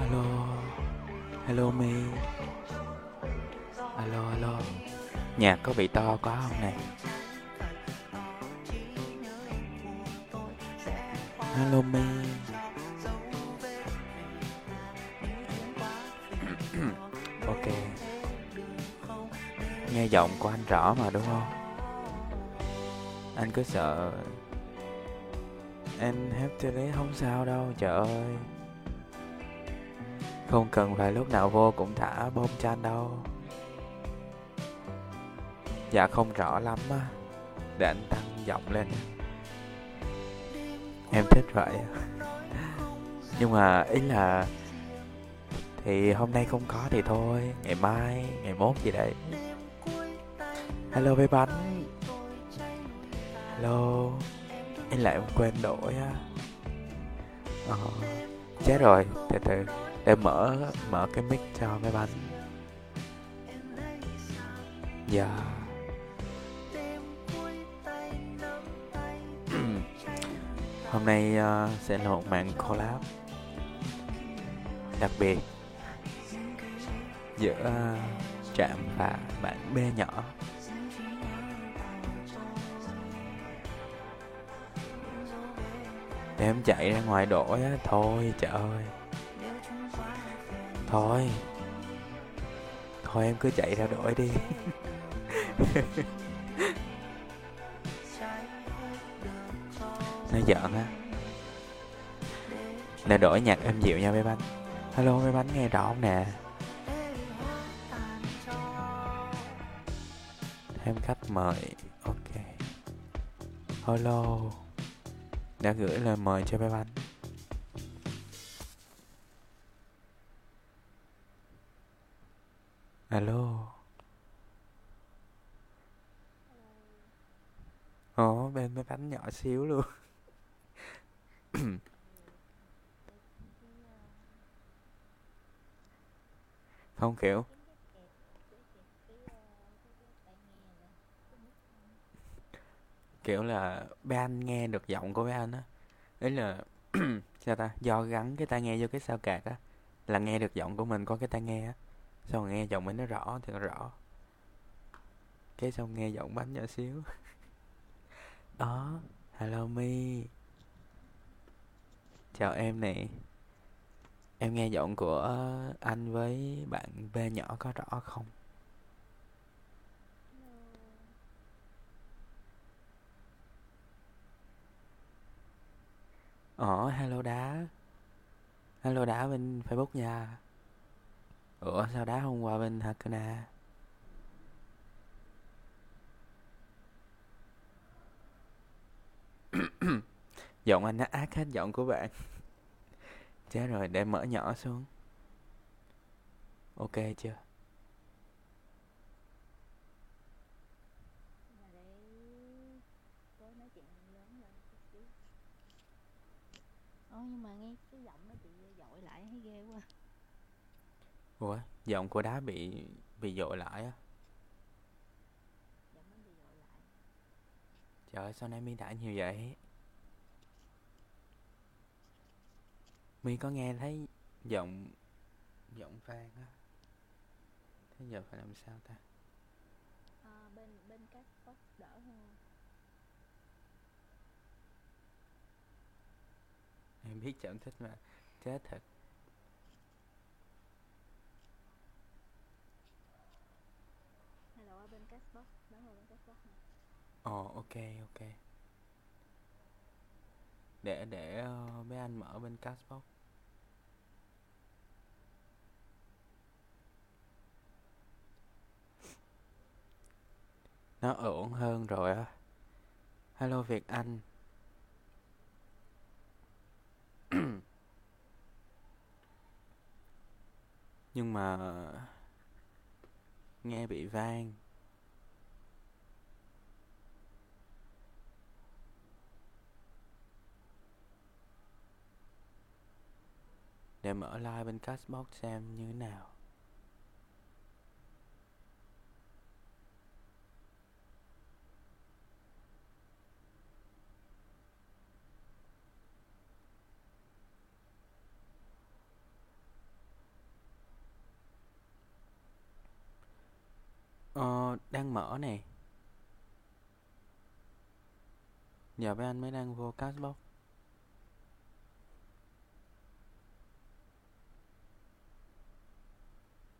Hello Hello mi Alo alo. Nhạc có bị to quá không này? Hello mi Ok. Nghe giọng của anh rõ mà, đúng không? Anh cứ sợ Em hát cho đấy không sao đâu, Trời ơi. Không cần phải lúc nào vô cũng thả bom chan đâu. Dạ không rõ lắm á. Để anh tăng giọng lên. Em thích vậy. Nhưng mà ý là Thì hôm nay không có thì thôi. Ngày mai, ngày mốt gì đấy. Hello bé bánh. Hello. Em lại quên đổi á. Ờ Chết rồi, từ từ. Để mở mở cái mic cho mấy bánh Dạ yeah. Hôm nay uh, sẽ là một mạng collab đặc biệt giữa uh, Trạm và bạn B nhỏ. Để em chạy ra ngoài đổi á, thôi trời ơi. Thôi. Thôi em cứ chạy ra đổi đi. nói giỡn á. Để đổi nhạc êm dịu nha mấy bánh. Hello mấy bánh nghe rõ không nè? Thêm khách mời. Ok. Hello. Đã gửi lời mời cho mấy bánh. Alo. Ồ, bên mấy bánh nhỏ xíu luôn. Không kiểu. Kiểu là bé anh nghe được giọng của bé anh á. Đấy là, sao ta? Do gắn cái tai nghe vô cái sao cạc á, là nghe được giọng của mình, có cái tai nghe á xong nghe giọng mình nó rõ thì nó rõ. Cái xong nghe giọng bánh nhỏ xíu. Đó hello mi. Chào em nè. Em nghe giọng của anh với bạn B nhỏ có rõ không? Ờ, hello đá. Hello đá bên Facebook nha. Ủa, sao đá không qua bên Hakuna? Giọng anh nó ác hết giọng của bạn. Chết rồi, để mở nhỏ xuống. Ok chưa? Ồ, nhưng mà nghe cái giọng nó bị dội lại thấy ghê quá. Ủa, giọng của đá bị bị dội lại á. Trời ơi, sao nay mi đã nhiều vậy? mi có nghe thấy giọng giọng vang á thế giờ phải làm sao ta à, bên bên các box đỡ hơn em biết chậm thích mà chết thật hello ở bên các Bán đỡ bên các box ồ oh, ok ok. Để để uh, mấy anh mở bên Castbox nó ổn hơn rồi á. Hello việt anh. Nhưng mà nghe bị vang. để mở live bên Cashbox xem như thế nào. Ờ, đang mở này. Giờ mấy anh mới đang vô Cashbox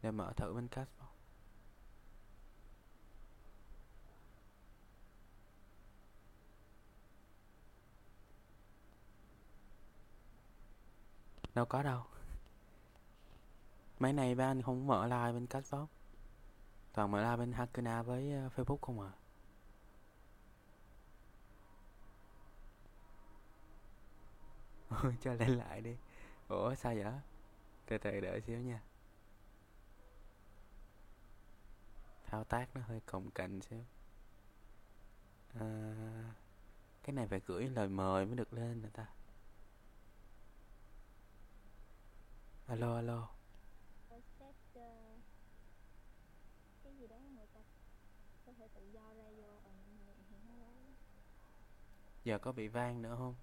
Để mở thử bên Castbox. Đâu có đâu. máy này ba anh không mở live bên Castbox. Toàn mở live bên Hakuna với ờ, Facebook không à. Cho lên lại đi. Ủa, sao vậy? Từ từ đợi xíu nha. Thao tác nó hơi cồng kềnh xíu. À, cái này phải gửi lời mời mới được lên nè ta. Alo alo. Người Giờ có bị vang nữa không?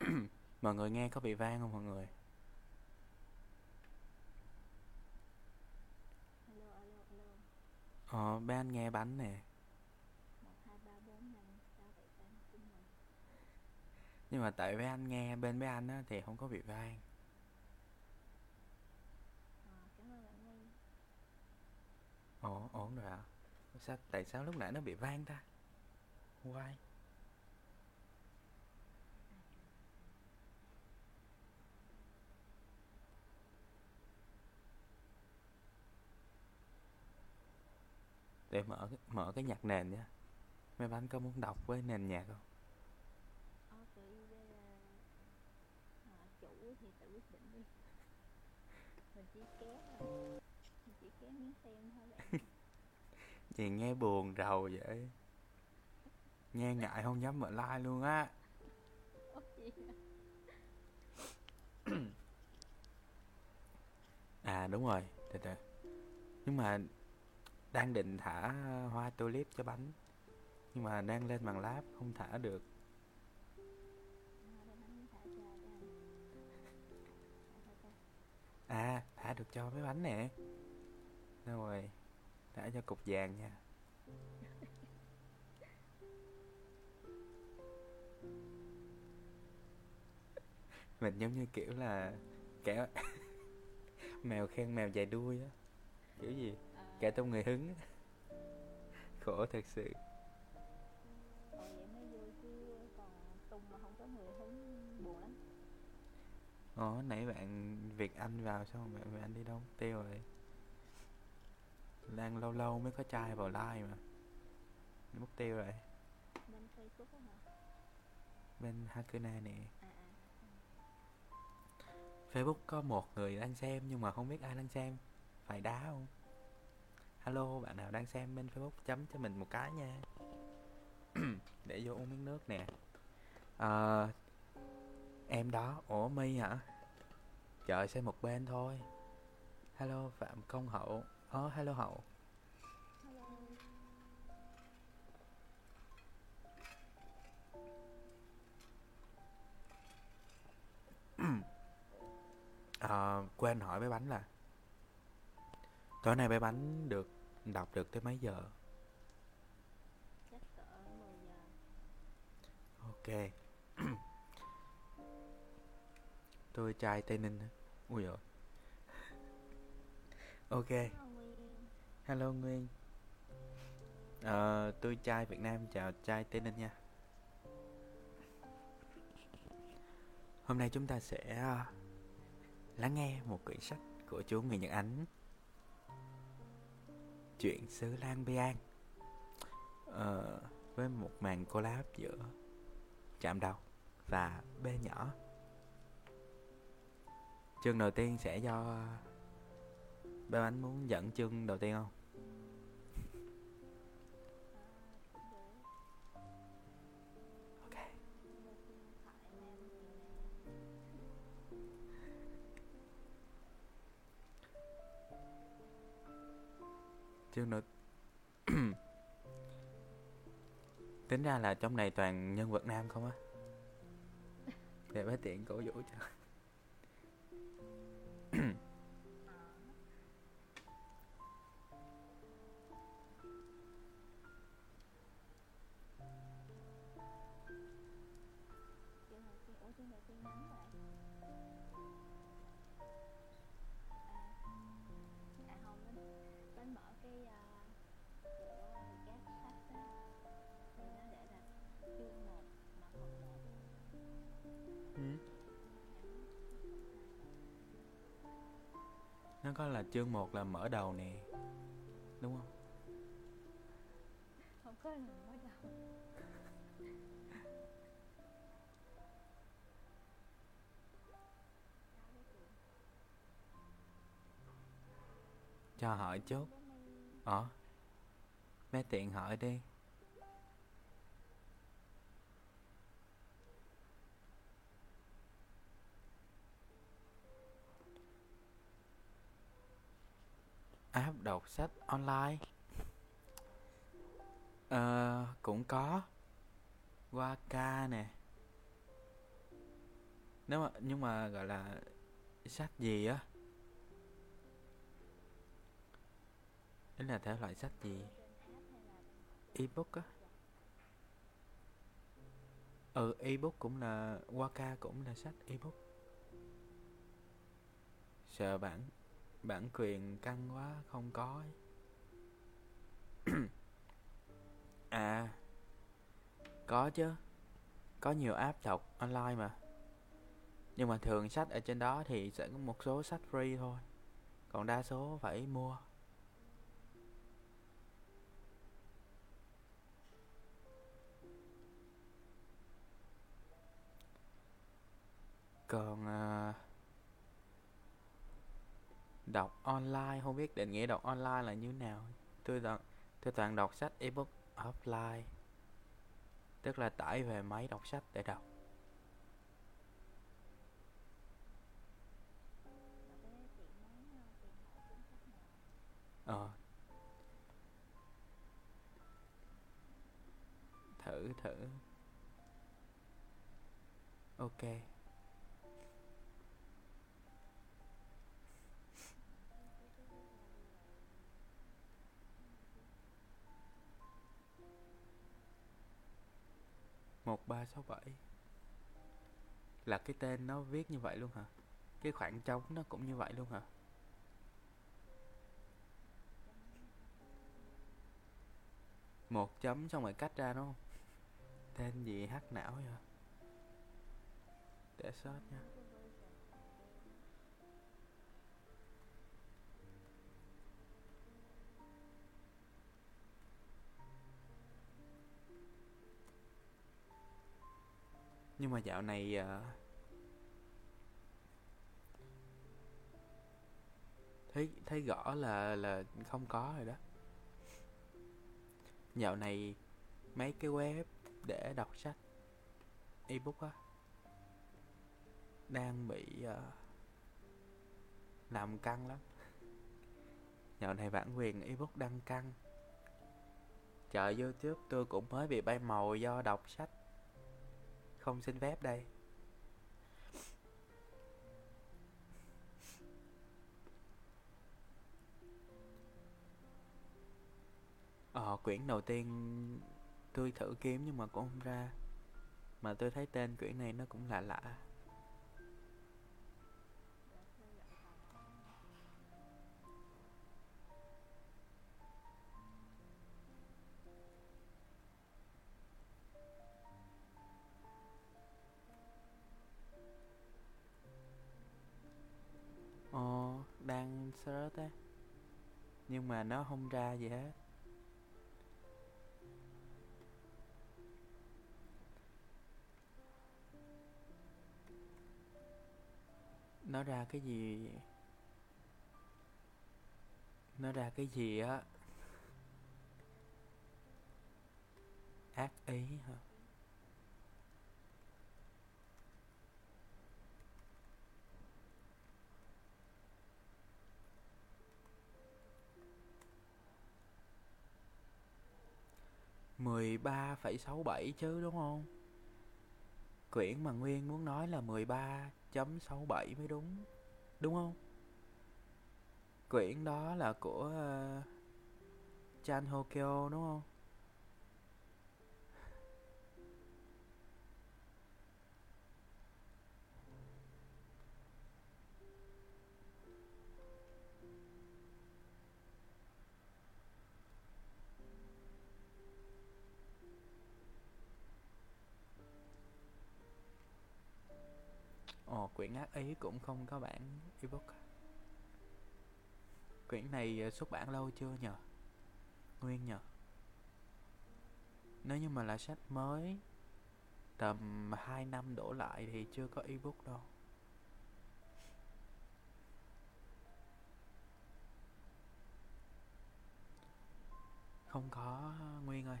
Mọi người nghe có bị vang không mọi người? alo alo alo Ờ, bé anh nghe bánh nè. Nhưng mà tại bé anh nghe bên bé anh á thì không có bị vang. ờ cảm ơn bạn Nguyên Ồ, ổn rồi ạ. Sao, tại sao lúc nãy nó bị vang ta? Why? Để mở mở cái nhạc nền nha. Mấy bánh có muốn đọc với nền nhạc không? ờ bạn Gì nghe buồn rầu vậy? Nghe ngại không dám mở like luôn á. À đúng rồi, từ từ. Nhưng mà đang định thả ờ, hoa tulip cho bánh. Nhưng mà đang lên bằng láp không thả được. À, thả được cho mấy bánh nè. Đâu rồi? Thả cho cục vàng nha. Mình giống như kiểu là kẻ mèo khen mèo dài đuôi á. Kiểu gì? Kẻ trong người hứng. Khổ thật sự. Ồ nãy bạn Việt Anh vào sao bạn Việt Anh đi đâu tiêu rồi? Đang lâu lâu mới có trai vào like mà. Mất tiêu rồi. bên Facebook hả Bên Hakuna nè. à à Facebook có một người đang xem nhưng mà không biết ai đang xem. Phải đá không? Alo bạn nào đang xem bên Facebook chấm cho mình một cái nha. Để vô uống miếng nước nè. Ờ, em đó, ủa My hả? Trời xem một bên thôi. Hello Phạm Công Hậu. Ờ, hello Hậu. hello à, quên hỏi bé bánh là tối nay bé bánh được đọc được tới mấy giờ? chắc cỡ 10 giờ Ok. Tôi trai Tây Ninh. Ui dồi. Ok, hello Nguyên hello Nguyên. Ờ, tôi trai Việt Nam chào trai Tây Ninh nha. Hôm nay chúng ta sẽ ờ, lắng nghe một quyển sách của chú Nguyễn Nhật Ánh. Chuyện xứ Lan Biang. Ờ, với một màn collab giữa chạm đầu và B nhỏ. Chương đầu tiên sẽ do ờ, Bé Bánh muốn dẫn chương đầu tiên không? Chứ nó Tính ra là trong này toàn nhân vật nam không á. Để bé tiện cổ vũ cho. Có là chương 1 là mở đầu nè. Đúng không? Không có lần mới đầu. Cho hỏi chút. Ờ mấy tiện hỏi đi app đọc sách online. Ờ cũng có. Qua ca nè. Nếu mà, nhưng mà gọi là sách gì á? Đấy là thể loại sách gì? Ebook á? Ừ ebook cũng là Waka cũng là sách ebook. Sợ bản bản quyền căng quá, không có. Ấy. à có chứ. Có nhiều app đọc online mà. Nhưng mà thường sách ở trên đó thì sẽ có một số sách free thôi. Còn đa số phải mua. Còn Uh đọc online, không biết định nghĩa đọc online là như nào. Tôi toàn tôi toàn đọc sách ebook offline, tức là tải về máy đọc sách để đọc. Ờ. Thử thử. Ok. Một ba sáu bảy. Là cái tên nó viết như vậy luôn hả? Cái khoảng trống nó cũng như vậy luôn hả? Một chấm xong rồi cách ra, đúng không? Tên gì hắc não vậy để search nha. Nhưng mà dạo này uh, thấy thấy rõ là là không có rồi đó. Dạo này mấy cái web để đọc sách ebook á đang bị uh, làm căng lắm. Dạo này bản quyền ebook đang căng. Chợ youtube tôi cũng mới bị bay màu do đọc sách không xin phép đây. Ờ quyển đầu tiên tôi thử kiếm nhưng mà cũng không ra. Mà tôi thấy tên quyển này nó cũng lạ lạ. Search á nhưng mà nó không ra gì hết. Nó ra cái gì? Nó ra cái gì á? Ác ý hả? Mười ba phẩy sáu bảy chứ đúng không? Quyển mà nguyên muốn nói là mười ba chấm sáu bảy mới đúng đúng không? Quyển đó là của uh, Chan Hokyo đúng không? Ác ý cũng không có bản ebook. À. quyển này à, xuất bản lâu chưa nhờ? Nguyên nhờ. Nếu như mà là sách mới, tầm 2 năm đổ lại thì chưa có ebook đâu. Không có à, nguyên ơi.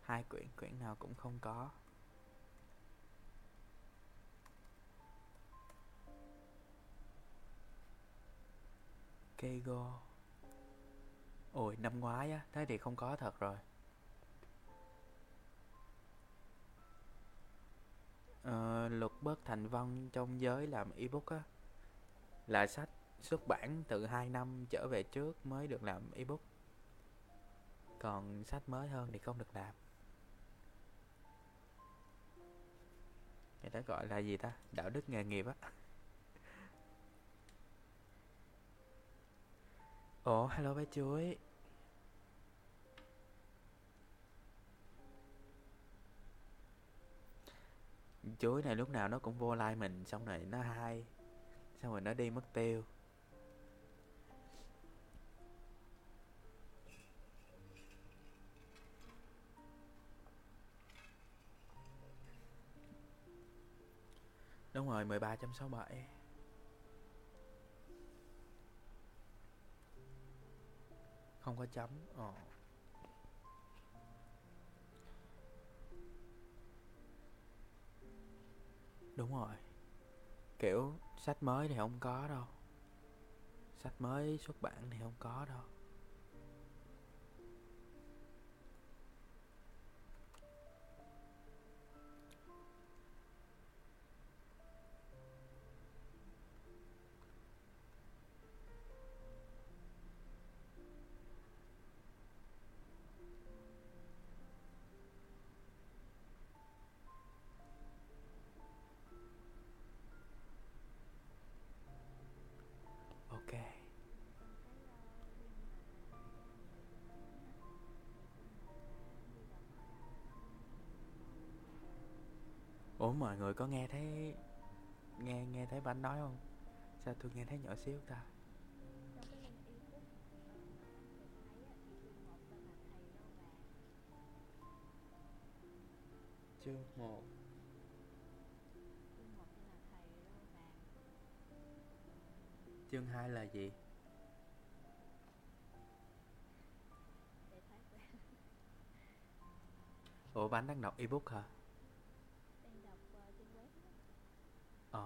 Hai quyển quyển nào cũng không có. Keigo. Ôi năm ngoái á Thế thì không có thật rồi. Ờ, Luật bớt thành văn trong giới làm ebook á Là sách xuất bản từ 2 năm trở về trước mới được làm ebook. Còn sách mới hơn thì không được làm. Người ta gọi là gì ta? Đạo đức nghề nghiệp á. Ồ, hello bé chuối. Chuối này lúc nào nó cũng vô like mình Xong rồi nó hay Xong rồi nó đi mất tiêu. Đúng rồi, 13.67 Không có chấm. Ờ. Đúng rồi. Kiểu, sách mới thì không có đâu. Sách mới xuất bản thì không có đâu. Mọi người có nghe thấy, Nghe nghe thấy bánh nói không? Sao tôi nghe thấy nhỏ xíu ta? Chương một. Chương 1 chương là 2 là gì? Ủa, bánh đang đọc ebook hả đang đọc ờ, trên web á. Ồ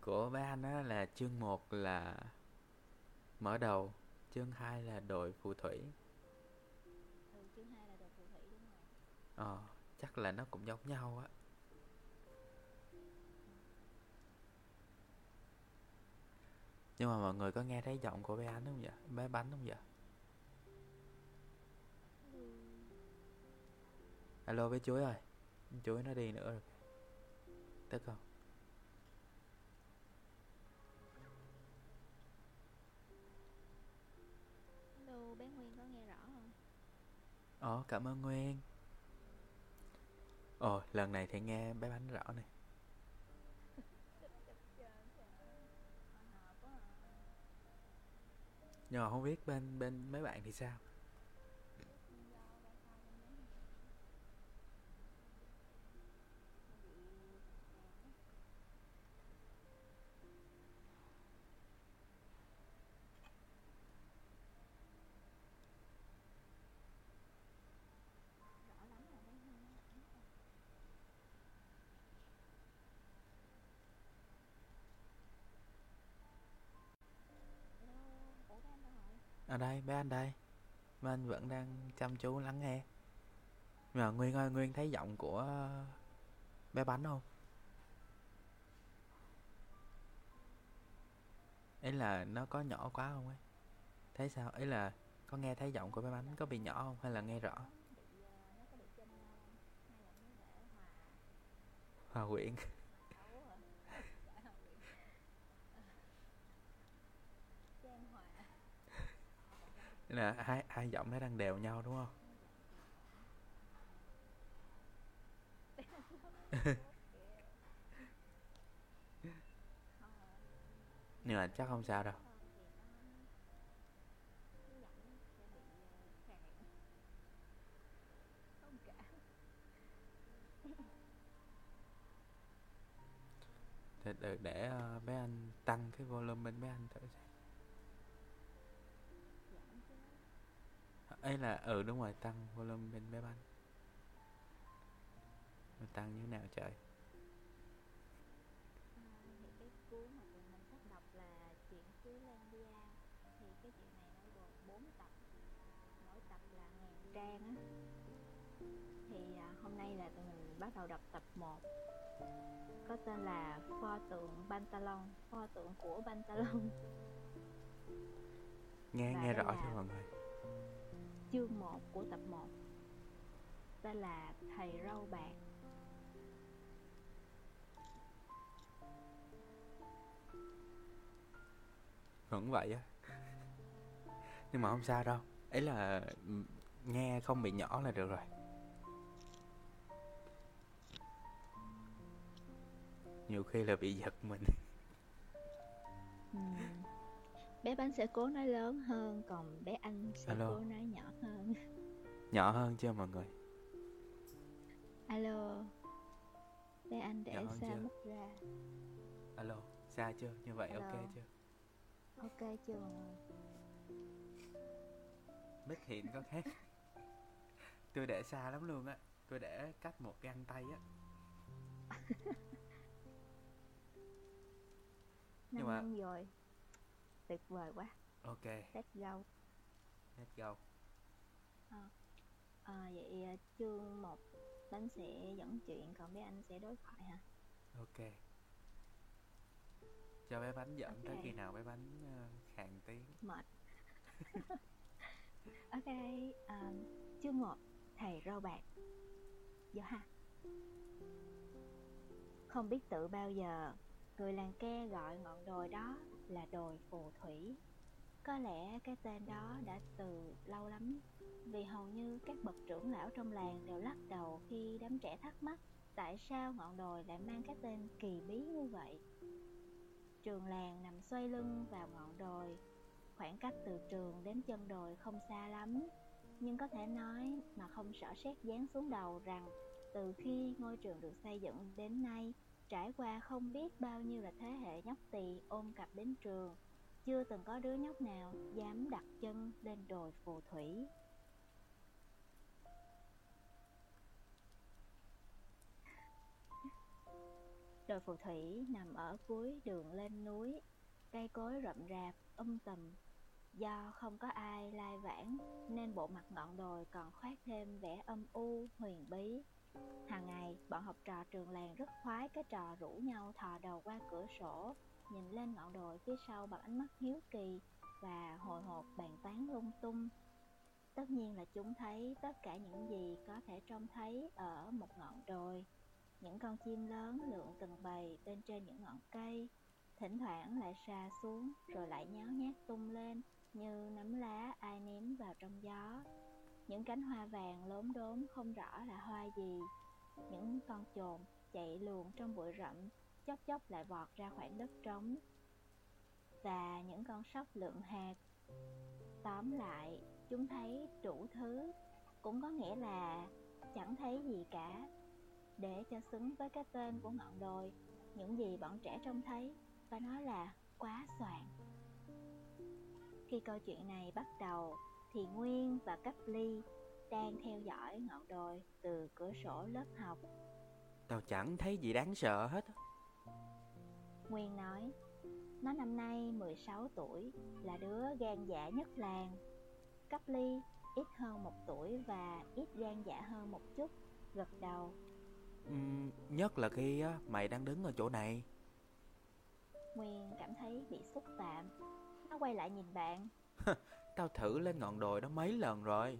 Của bé anh á là chương 1 là Mở đầu Chương 2 là đội phù thủy. Ừ chương hai là đồ phù thủy đúng rồi. Ờ Chắc là nó cũng giống nhau á. Nhưng mà mọi người có nghe thấy giọng của bé anh không vậy? Bé bánh không vậy? Alo bé chuối ơi. Chuối nó đi nữa rồi Tức không? Hello, bé Nguyên có nghe rõ không? Ồ cảm ơn Nguyên Ồ lần này thì nghe bé bánh rõ này. Nhưng mà không biết bên bên mấy bạn thì sao Do wifi bên đấy bị kẹt á. Rõ lắm rồi đấy ha. Hello, ủa bé anh đâu rồi? Ở đây bé anh đây. Bé anh vẫn đang chăm chú lắng nghe. Mà Nguyên ơi Nguyên thấy giọng của bé bánh không? Ấy là nó có nhỏ quá không ấy? Thấy sao? Ấy là có nghe thấy giọng của bé bánh có bị nhỏ không? Hay là nghe rõ? Bị ờ, nên là hai hai giọng nó đang đều nhau đúng không? Nhưng mà chắc không sao đâu. Để, để, để ờ, bé anh tăng cái volume bên bé anh thử xem. Ấy là ừ đúng rồi tăng volume bên bé anh Mà tăng như thế nào trời? Thì cái cuốn mà tụi mình sắp đọc là chuyện xứ Landia thì cái chuyện này nó gồm 4 tập. Mỗi tập là ngàn trang á. Thì à, hôm nay là tụi mình bắt đầu đọc tập 1 có tên là pho tượng Pantalon pho tượng của Pantalon. Nghe Và nghe rõ chưa mọi người chương 1 của tập 1 tên là thầy râu bạc. Vẫn vậy á. Nhưng mà không sao đâu. Ấy là ừ, nghe không bị nhỏ là được rồi. Nhiều khi là bị giật mình. Ừm. Bé bánh sẽ cố nói lớn hơn còn bé anh sẽ Alo. cố nói nhỏ hơn. Nhỏ hơn chưa mọi người? Alo. Bé anh để Nhỏ xa mất ra. Alo xa chưa? Như vậy ok Alo. chưa? Ok chưa mọi người? Bích hiện có khác. Tôi để xa lắm luôn á. Tôi để cách một găng tay á. Nhưng mà- rồi tuyệt vời quá. Ok. Let's go. Let's go. À, vậy à, chương một bánh sẽ dẫn chuyện còn bé anh sẽ đối thoại hả? Ok. Cho bé bánh dẫn tới Ok. khi nào bé bánh uh, khàn tiếng. Mệt. Ok à, chương một thầy râu bạc giờ ha. Không biết tự bao giờ người làng ke gọi ngọn đồi đó là đồi phù thủy. Có lẽ cái tên đó đã từ lâu lắm, vì hầu như các bậc trưởng lão trong làng đều lắc đầu khi đám trẻ thắc mắc tại sao ngọn đồi lại mang cái tên kỳ bí như vậy. Trường làng nằm xoay lưng vào ngọn đồi, khoảng cách từ trường đến chân đồi không xa lắm, nhưng có thể nói mà không sợ xét dán xuống đầu rằng từ khi ngôi trường được xây dựng đến nay trải qua không biết bao nhiêu là thế hệ nhóc tỳ ôm cặp đến trường, chưa từng có đứa nhóc nào dám đặt chân lên đồi phù thủy. Đồi phù thủy nằm ở cuối đường lên núi, cây cối rậm rạp um tùm. Do không có ai lai vãng, nên bộ mặt ngọn đồi còn khoác thêm vẻ âm u, huyền bí hàng ngày, bọn học trò trường làng rất khoái cái trò rủ nhau thò đầu qua cửa sổ, nhìn lên ngọn đồi phía sau bằng ánh mắt hiếu kỳ và hồi hộp bàn tán lung tung. Tất nhiên là chúng thấy tất cả những gì có thể trông thấy ở một ngọn đồi. Những con chim lớn lượn từng bầy bên trên những ngọn cây, thỉnh thoảng lại xa xuống rồi lại nháo nhác tung lên như nắm lá ai ném vào trong gió những cánh hoa vàng lốm đốm không rõ là hoa gì. Những con chồn chạy luồn trong bụi rậm, chốc chốc lại vọt ra khoảng đất trống. Và những con sóc lượm hạt. Tóm lại, chúng thấy đủ thứ. Cũng có nghĩa là chẳng thấy gì cả. Để cho xứng với cái tên của ngọn đồi, những gì bọn trẻ trông thấy và nói là quá soạn. Khi câu chuyện này bắt đầu thì nguyên và cấp ly đang theo dõi ngọn đồi từ cửa sổ lớp học. Tao chẳng thấy gì đáng sợ hết. Nguyên nói Nó năm nay 16 tuổi Là đứa gan dạ nhất làng. Cấp ly ít hơn một tuổi Và ít gan dạ hơn một chút Gật đầu. Ừm, Nhất là khi mày đang đứng ở chỗ này. Nguyên cảm thấy bị xúc phạm. Nó quay lại nhìn bạn Tao thử lên ngọn đồi đó mấy lần rồi.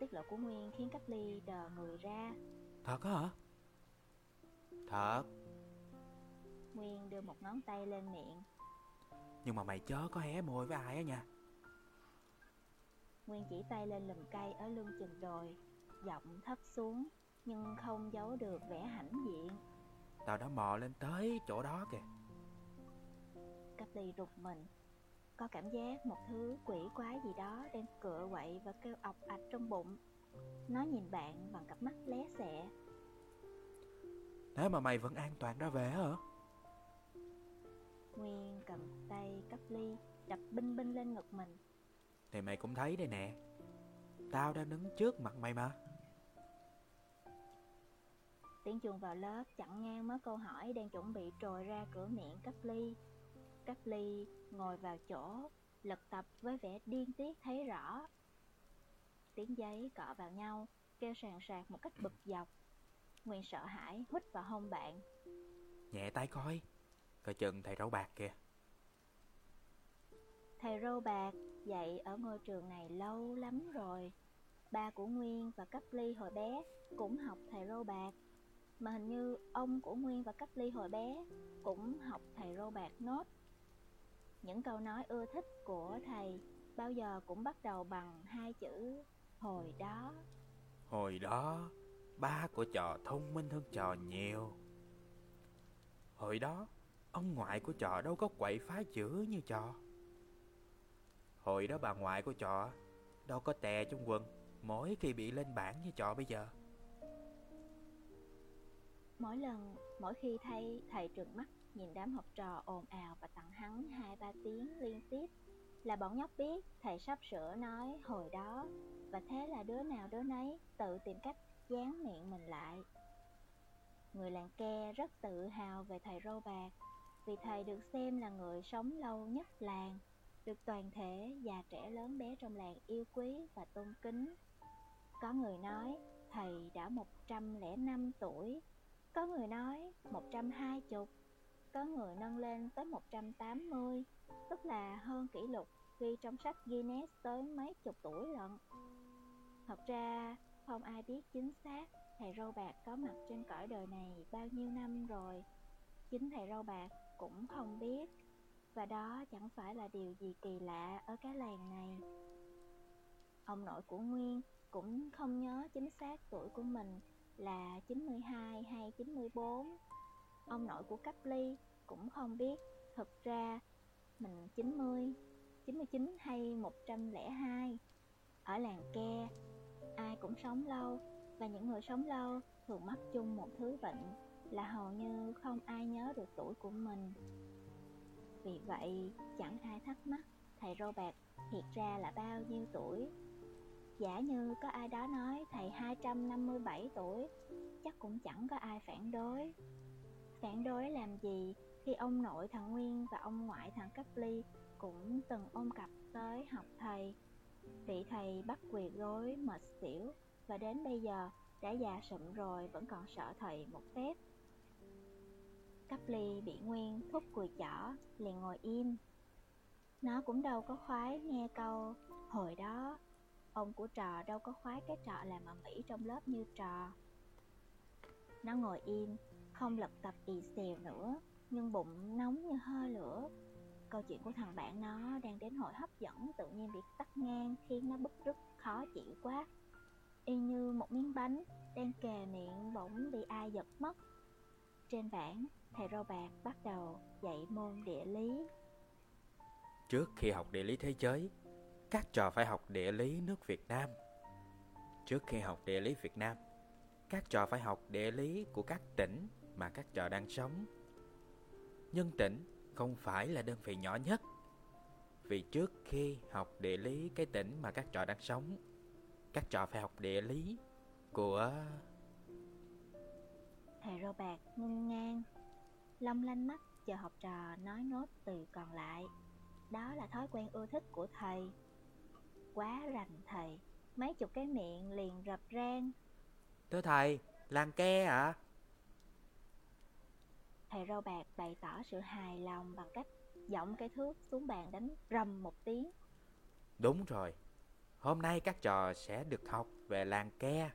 Tiết lộ của Nguyên khiến cấp ly đờ người ra. Thật hả? Thật. Nguyên đưa một ngón tay lên miệng. Nhưng mà mày chớ có hé môi với ai á nha. Nguyên chỉ tay lên lùm cây ở lưng chừng đồi Giọng thấp xuống Nhưng không giấu được vẻ hãnh diện. Tao đã mò lên tới chỗ đó kìa. Cấp ly rụt mình Có cảm giác một thứ quỷ quái gì đó đang cựa quậy và kêu ọc ạch trong bụng. Nó nhìn bạn bằng cặp mắt lé xẹ. Thế mà mày vẫn an toàn ra về hả? Nguyên cầm tay cấp ly Đập binh binh lên ngực mình. Thì mày cũng thấy đây nè. Tao đang đứng trước mặt mày mà. Tiếng chuông vào lớp chặn ngang mớ câu hỏi đang chuẩn bị trồi ra cửa miệng cấp ly Cấp ly ngồi vào chỗ Lật tập với vẻ điên tiết thấy rõ. Tiếng giấy cọ vào nhau Kêu sàn sạc một cách bực dọc. Nguyên sợ hãi hút vào hông bạn. Nhẹ tay coi Coi chừng thầy râu bạc kìa. Thầy râu bạc dạy ở ngôi trường này lâu lắm rồi. Ba của Nguyên và Cấp Ly hồi bé cũng học thầy râu bạc. Mà hình như ông của Nguyên và Cấp Ly hồi bé cũng học thầy râu bạc nốt Những câu nói ưa thích của thầy bao giờ cũng bắt đầu bằng hai chữ hồi đó Hồi đó Ba của trò thông minh hơn trò nhiều. Hồi đó Ông ngoại của trò đâu có quậy phá chữ như trò. Hồi đó bà ngoại của trò Đâu có tè trong quần Mỗi khi bị lên bảng như trò bây giờ. Mỗi lần, mỗi khi thay thầy trừng mắt nhìn đám học trò ồn ào và tặng hắn hai ba tiếng liên tiếp là bọn nhóc biết thầy sắp sửa nói hồi đó và thế là đứa nào đứa nấy tự tìm cách dán miệng mình lại. Người làng ke rất tự hào về thầy râu bạc vì thầy được xem là người sống lâu nhất làng, được toàn thể già trẻ lớn bé trong làng yêu quý và tôn kính. Có người nói thầy đã 105 tuổi, có người nói 120, có người nâng lên tới 180, tức là hơn kỷ lục ghi trong sách Guinness tới mấy chục tuổi lận. Thật ra, không ai biết chính xác thầy râu bạc có mặt trên cõi đời này bao nhiêu năm rồi. Chính thầy râu bạc cũng không biết, và đó chẳng phải là điều gì kỳ lạ ở cái làng này. Ông nội của Nguyên cũng không nhớ chính xác tuổi của mình là 92 hay 94. Ông nội của Cấp Ly cũng không biết thực ra mình 90, 99 hay 102. Ở làng ke, ai cũng sống lâu và những người sống lâu thường mắc chung một thứ bệnh là hầu như không ai nhớ được tuổi của mình. Vì vậy, chẳng ai thắc mắc thầy Robert bạc thiệt ra là bao nhiêu tuổi. Giả như có ai đó nói thầy 257 tuổi, chắc cũng chẳng có ai phản đối. Phản đối làm gì khi ông nội thằng Nguyên và ông ngoại thằng Cấp Ly cũng từng ôm cặp tới học thầy. Vị thầy bắt quỳ gối mệt xỉu và đến bây giờ đã già sụm rồi vẫn còn sợ thầy một phép. Cấp ly bị Nguyên thúc cùi chỏ, liền ngồi im. Nó cũng đâu có khoái nghe câu Hồi đó, ông của trò đâu có khoái cái trò làm ở Mỹ trong lớp như trò. Nó ngồi im, không lật tập ì xèo nữa, nhưng bụng nóng như hơi lửa. Câu chuyện của thằng bạn nó đang đến hồi hấp dẫn tự nhiên bị tắt ngang khiến nó bức rứt khó chịu quá. Y như một miếng bánh đang kề miệng bỗng bị ai giật mất. Trên bảng, thầy râu bạc bắt đầu dạy môn địa lý. Trước khi học địa lý thế giới Các trò phải học địa lý nước Việt Nam Trước khi học địa lý Việt Nam Các trò phải học địa lý của các tỉnh mà các trò đang sống Nhưng tỉnh không phải là đơn vị nhỏ nhất Vì trước khi học địa lý cái tỉnh mà các trò đang sống Các trò phải học địa lý của... Thầy bạc ngưng ngang, long lanh mắt chờ học trò nói nốt từ còn lại. Đó là thói quen ưa thích của thầy. Quá rành thầy, mấy chục cái miệng liền rập rang. Thưa thầy, làng ke ạ à? Thầy râu bạc bày tỏ sự hài lòng bằng cách giọng cái thước xuống bàn đánh rầm một tiếng. Đúng rồi, hôm nay các trò sẽ được học về làng ke.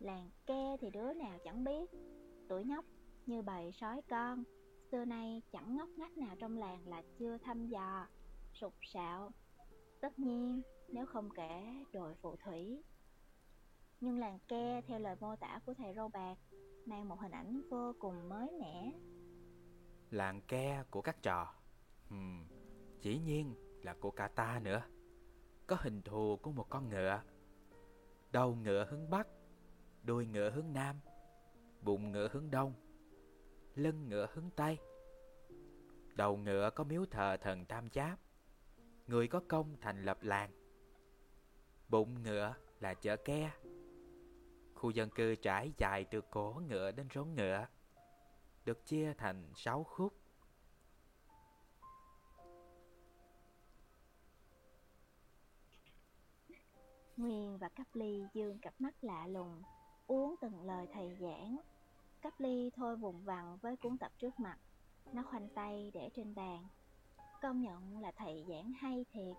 Làng ke thì đứa nào chẳng biết, tuổi nhóc như bầy sói con, xưa nay chẳng ngóc ngách nào trong làng là chưa thăm dò, sục sạo. Tất nhiên, nếu không kể đồi phù thủy. Nhưng làng ke theo lời mô tả của thầy râu bạc mang một hình ảnh vô cùng mới mẻ. Làng ke của các trò. Hmm, Chỉ nhiên là của cả ta nữa. Có hình thù của một con ngựa. Đầu ngựa hướng Bắc Đuôi ngựa hướng Nam Bụng ngựa hướng đông Lưng ngựa hướng tây. Đầu ngựa có miếu thờ thần Tam Giáp, Người có công thành lập làng. Bụng ngựa là chợ ke. Khu dân cư trải dài từ cổ ngựa đến rốn ngựa Được chia thành sáu khúc Nguyên và Cáp Ly dương cặp mắt lạ lùng, uống từng lời thầy giảng. Cáp Ly thôi vùng vằng với cuốn tập trước mặt, nó khoanh tay để trên bàn. Công nhận là thầy giảng hay thiệt.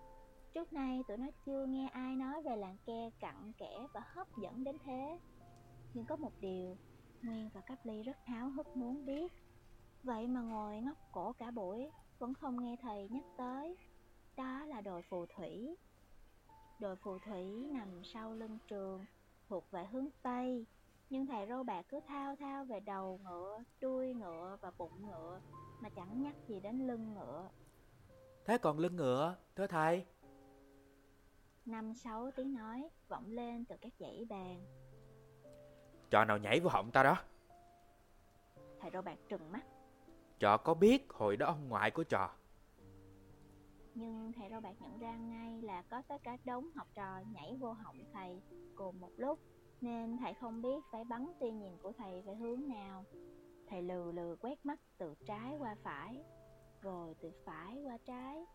Trước nay tụi nó chưa nghe ai nói về làng ke cặn kẽ và hấp dẫn đến thế. Nhưng có một điều, Nguyên và Cáp Ly rất háo hức muốn biết. Vậy mà ngồi ngóc cổ cả buổi, vẫn không nghe thầy nhắc tới. Đó là đồi phù thủy. Đồi phù thủy nằm sau lưng trường, thuộc về hướng Tây. Nhưng thầy râu bạc cứ thao thao về đầu ngựa, đuôi ngựa và bụng ngựa, mà chẳng nhắc gì đến lưng ngựa. Thế còn lưng ngựa, thưa thầy? Năm sáu tiếng nói vọng lên từ các dãy bàn. Trò nào nhảy vào họng ta đó? Thầy râu bạc trừng mắt. Trò có biết hồi đó ông ngoại của trò nhưng thầy râu bạc nhận ra ngay là có tất cả đống học trò nhảy vô họng thầy cùng một lúc nên thầy không biết phải bắn tia nhìn của thầy về hướng nào thầy lừ lừ quét mắt từ trái qua phải rồi từ phải qua trái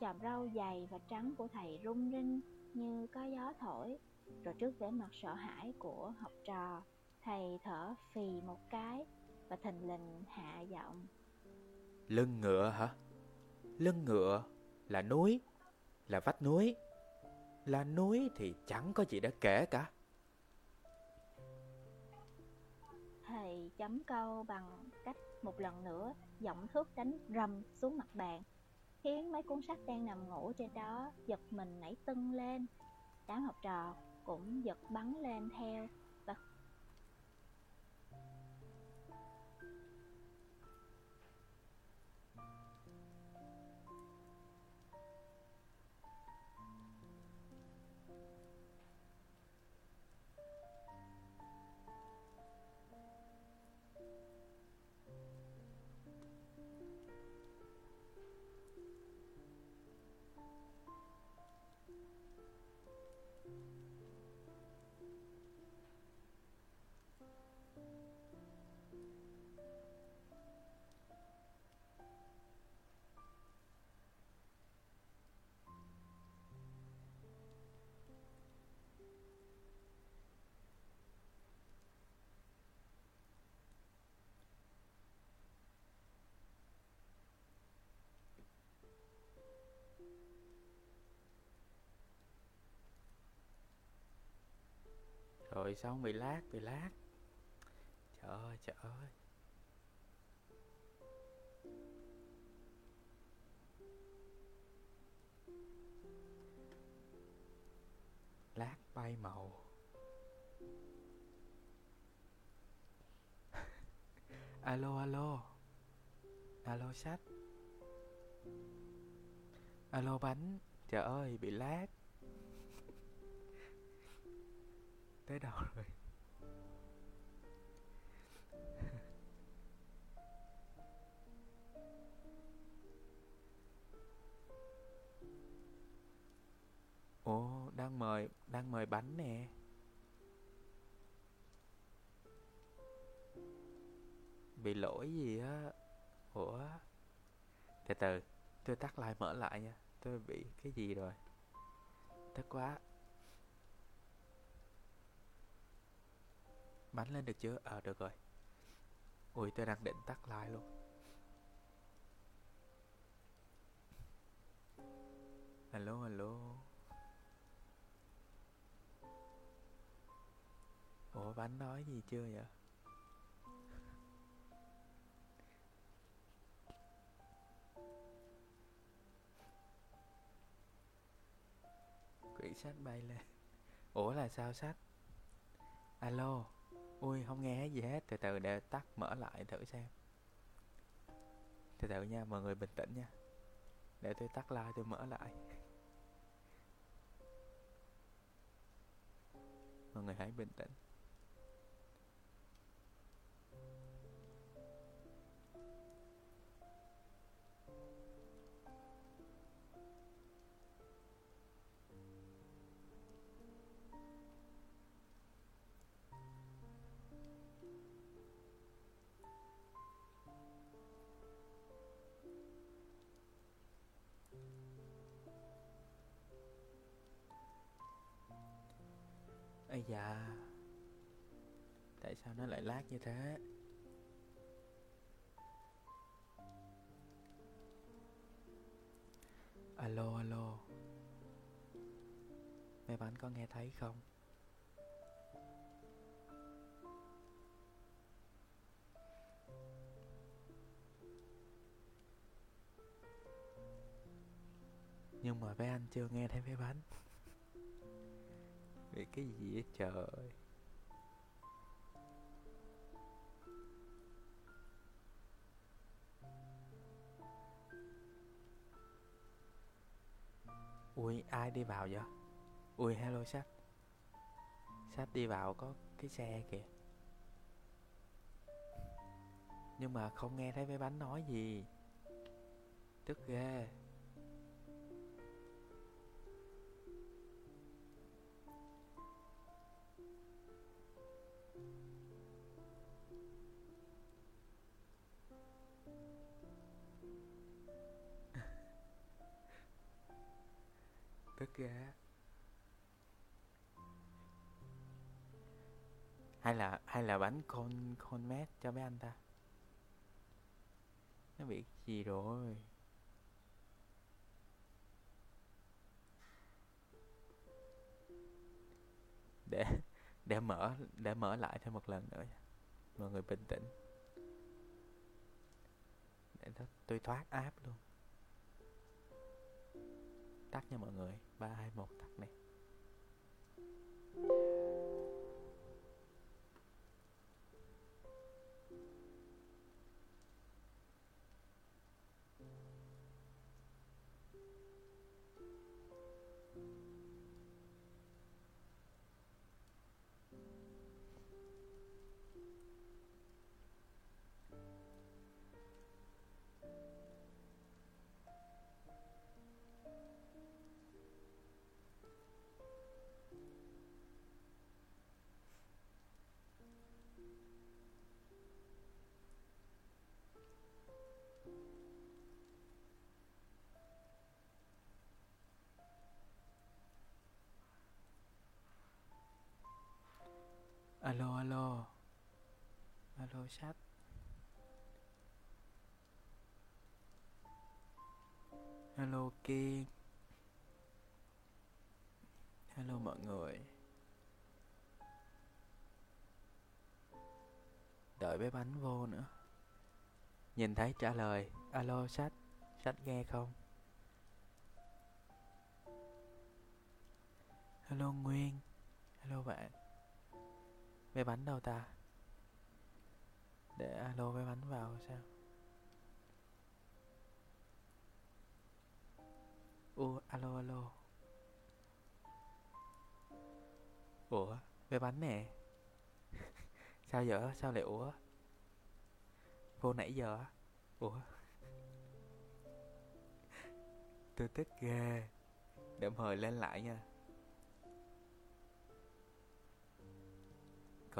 chòm râu dày và trắng của thầy rung rinh như có gió thổi rồi trước vẻ mặt sợ hãi của học trò thầy thở phì một cái và thình lình hạ giọng lưng ngựa hả lưng ngựa là núi, là vách núi. Là núi thì chẳng có gì để kể cả. Thầy chấm câu bằng cách một lần nữa giọng thước đánh rầm xuống mặt bàn, khiến mấy cuốn sách đang nằm ngủ trên đó giật mình nảy tưng lên. Đám học trò cũng giật bắn lên theo Rồi xong bị lát, bị lát Trời ơi, trời ơi. Lát bay màu. Alo, alo. Alo sách Alo bánh. Trời ơi, bị lát tới đâu rồi? Ồ, đang mời đang mời bánh nè. Bị lỗi gì á? Ủa? Từ từ, tôi tắt lại, mở lại nha. Tôi bị cái gì rồi? Tức quá. Bắn lên được chưa? Ờ à, được rồi Ui tôi đang định tắt like luôn Hello hello Ủa bánh nói gì chưa vậy? Quyển sách bay lên Ủa là sao sách? Alo Ui, không nghe gì hết. Từ từ để tắt, mở lại thử xem. Từ từ nha, mọi người bình tĩnh nha. Để tôi tắt like tôi mở lại. Mọi người hãy bình tĩnh. Ây da. Tại sao nó lại lát như thế? Alo alo. Mấy bạn có nghe thấy không? Nhưng mà mấy anh chưa nghe thấy mấy bánh vì cái gì vậy? Trời ui, ai đi vào vậy? Ui, hello sách sách đi vào có cái xe kìa. Nhưng mà không nghe thấy mấy bánh nói gì. Tức ghê. Tức ghê hay là hay là bánh con con mét cho mấy anh ta? Nó bị gì rồi? Để để mở để mở lại thêm một lần nữa mọi người bình tĩnh. Để tôi thoát áp luôn. Tắt nha mọi người ba hai một tắt này alo alo. Alo sách alo kiên hello mọi người. Đợi bé bánh vô nữa. Nhìn thấy trả lời. Alo sách sách nghe không? Hello nguyên. Hello bạn bé bắn đâu ta để alo bé bắn vào sao u alo alo. Ủa bé bắn nè. Sao giờ? sao lại ủa? Vô nãy giờ ủa? Tôi thích ghê. Để mời lên lại nha.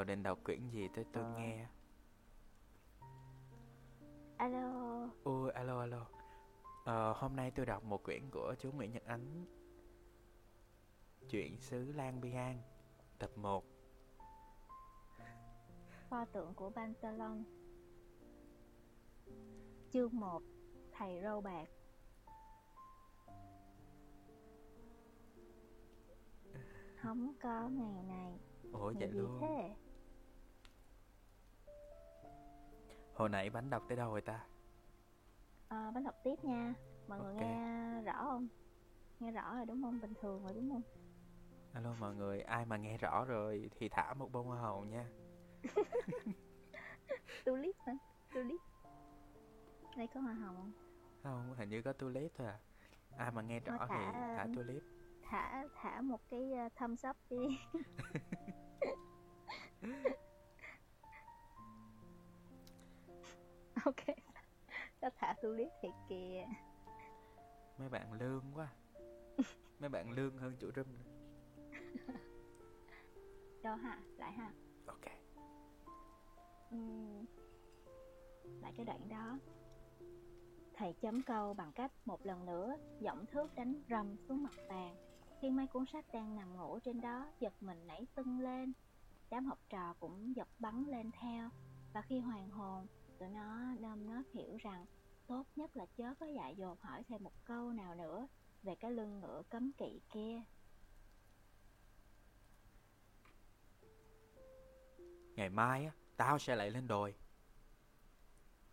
Cậu định đọc quyển gì tới tôi Ờ. nghe. Alo, ôi alo alo. Ờ, hôm nay tôi đọc một quyển của chú Nguyễn Nhật Ánh. Chuyện xứ Lan Biang tập 1 pho tượng của Pantalon Chương 1 Thầy râu bạc. Không có ngày này. Ủa vậy luôn? thế? Hồi nãy bánh đọc tới đâu rồi ta Ờ, bánh đọc tiếp nha Mọi người Ok. nghe rõ không? Nghe rõ rồi đúng không? Bình thường rồi đúng không? alo mọi người ai mà nghe rõ rồi thì thả một bông hoa hồng nha Tulip hả? Tulip Đây có hoa hồng không? không hình như có tulip thôi à ai mà nghe rõ Thôi thì thả- thả tulip Thả thả một cái uh, thumbs up đi Ok. Nó thả tulip thiệt kìa. Mấy bạn lương quá. Mấy bạn lương hơn chủ nữa. Đâu hả? Lại ha? Ok. Ừm, lại cái đoạn đó. Thầy chấm câu bằng cách một lần nữa giọng thước đánh rầm xuống mặt bàn. Khiến mấy cuốn sách đang nằm ngủ trên đó giật mình nảy tưng lên. Đám học trò cũng giật bắn lên theo, và khi hoàn hồn, tụi nó nơm nớp hiểu rằng tốt nhất là chớ có dại dột hỏi thêm một câu nào nữa về cái lưng ngựa cấm kỵ kia. Ngày mai á, tao sẽ lại lên đồi.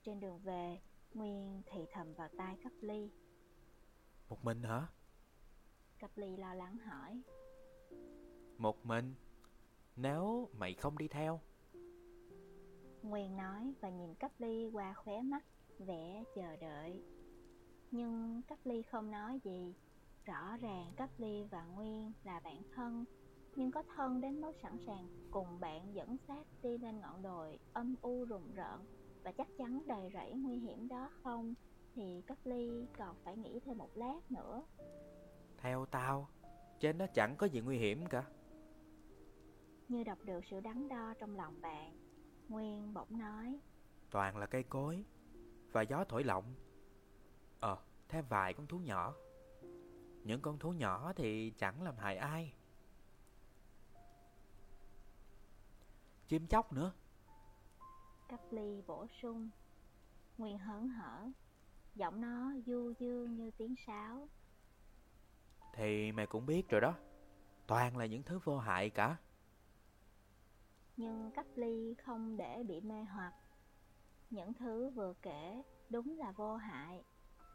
Trên đường về, Nguyên thì thầm vào tai Cấp Ly. Một mình hả? Cấp Ly lo lắng hỏi. Một mình? Nếu mày không đi theo? Nguyên nói và nhìn Cấp Ly qua khóe mắt, vẻ chờ đợi. Nhưng Cấp Ly không nói gì. Rõ ràng Cấp Ly và Nguyên là bạn thân, nhưng có thân đến mức sẵn sàng cùng bạn dẫn sát đi lên ngọn đồi âm u rùng rợn và chắc chắn đầy rẫy nguy hiểm đó không thì Cấp Ly còn phải nghĩ thêm một lát nữa. Theo tao, trên đó chẳng có gì nguy hiểm cả. Như đọc được sự đắn đo trong lòng bạn, Nguyên bỗng nói Toàn là cây cối và gió thổi lộng. Ờ, thêm vài con thú nhỏ. Những con thú nhỏ thì chẳng làm hại ai. Chim chóc nữa. Cấp ly bổ sung Nguyên hớn hở Giọng nó du dương như tiếng sáo Thì mày cũng biết rồi đó Toàn là những thứ vô hại cả Nhưng cấp ly không để bị mê hoặc. Những thứ vừa kể đúng là vô hại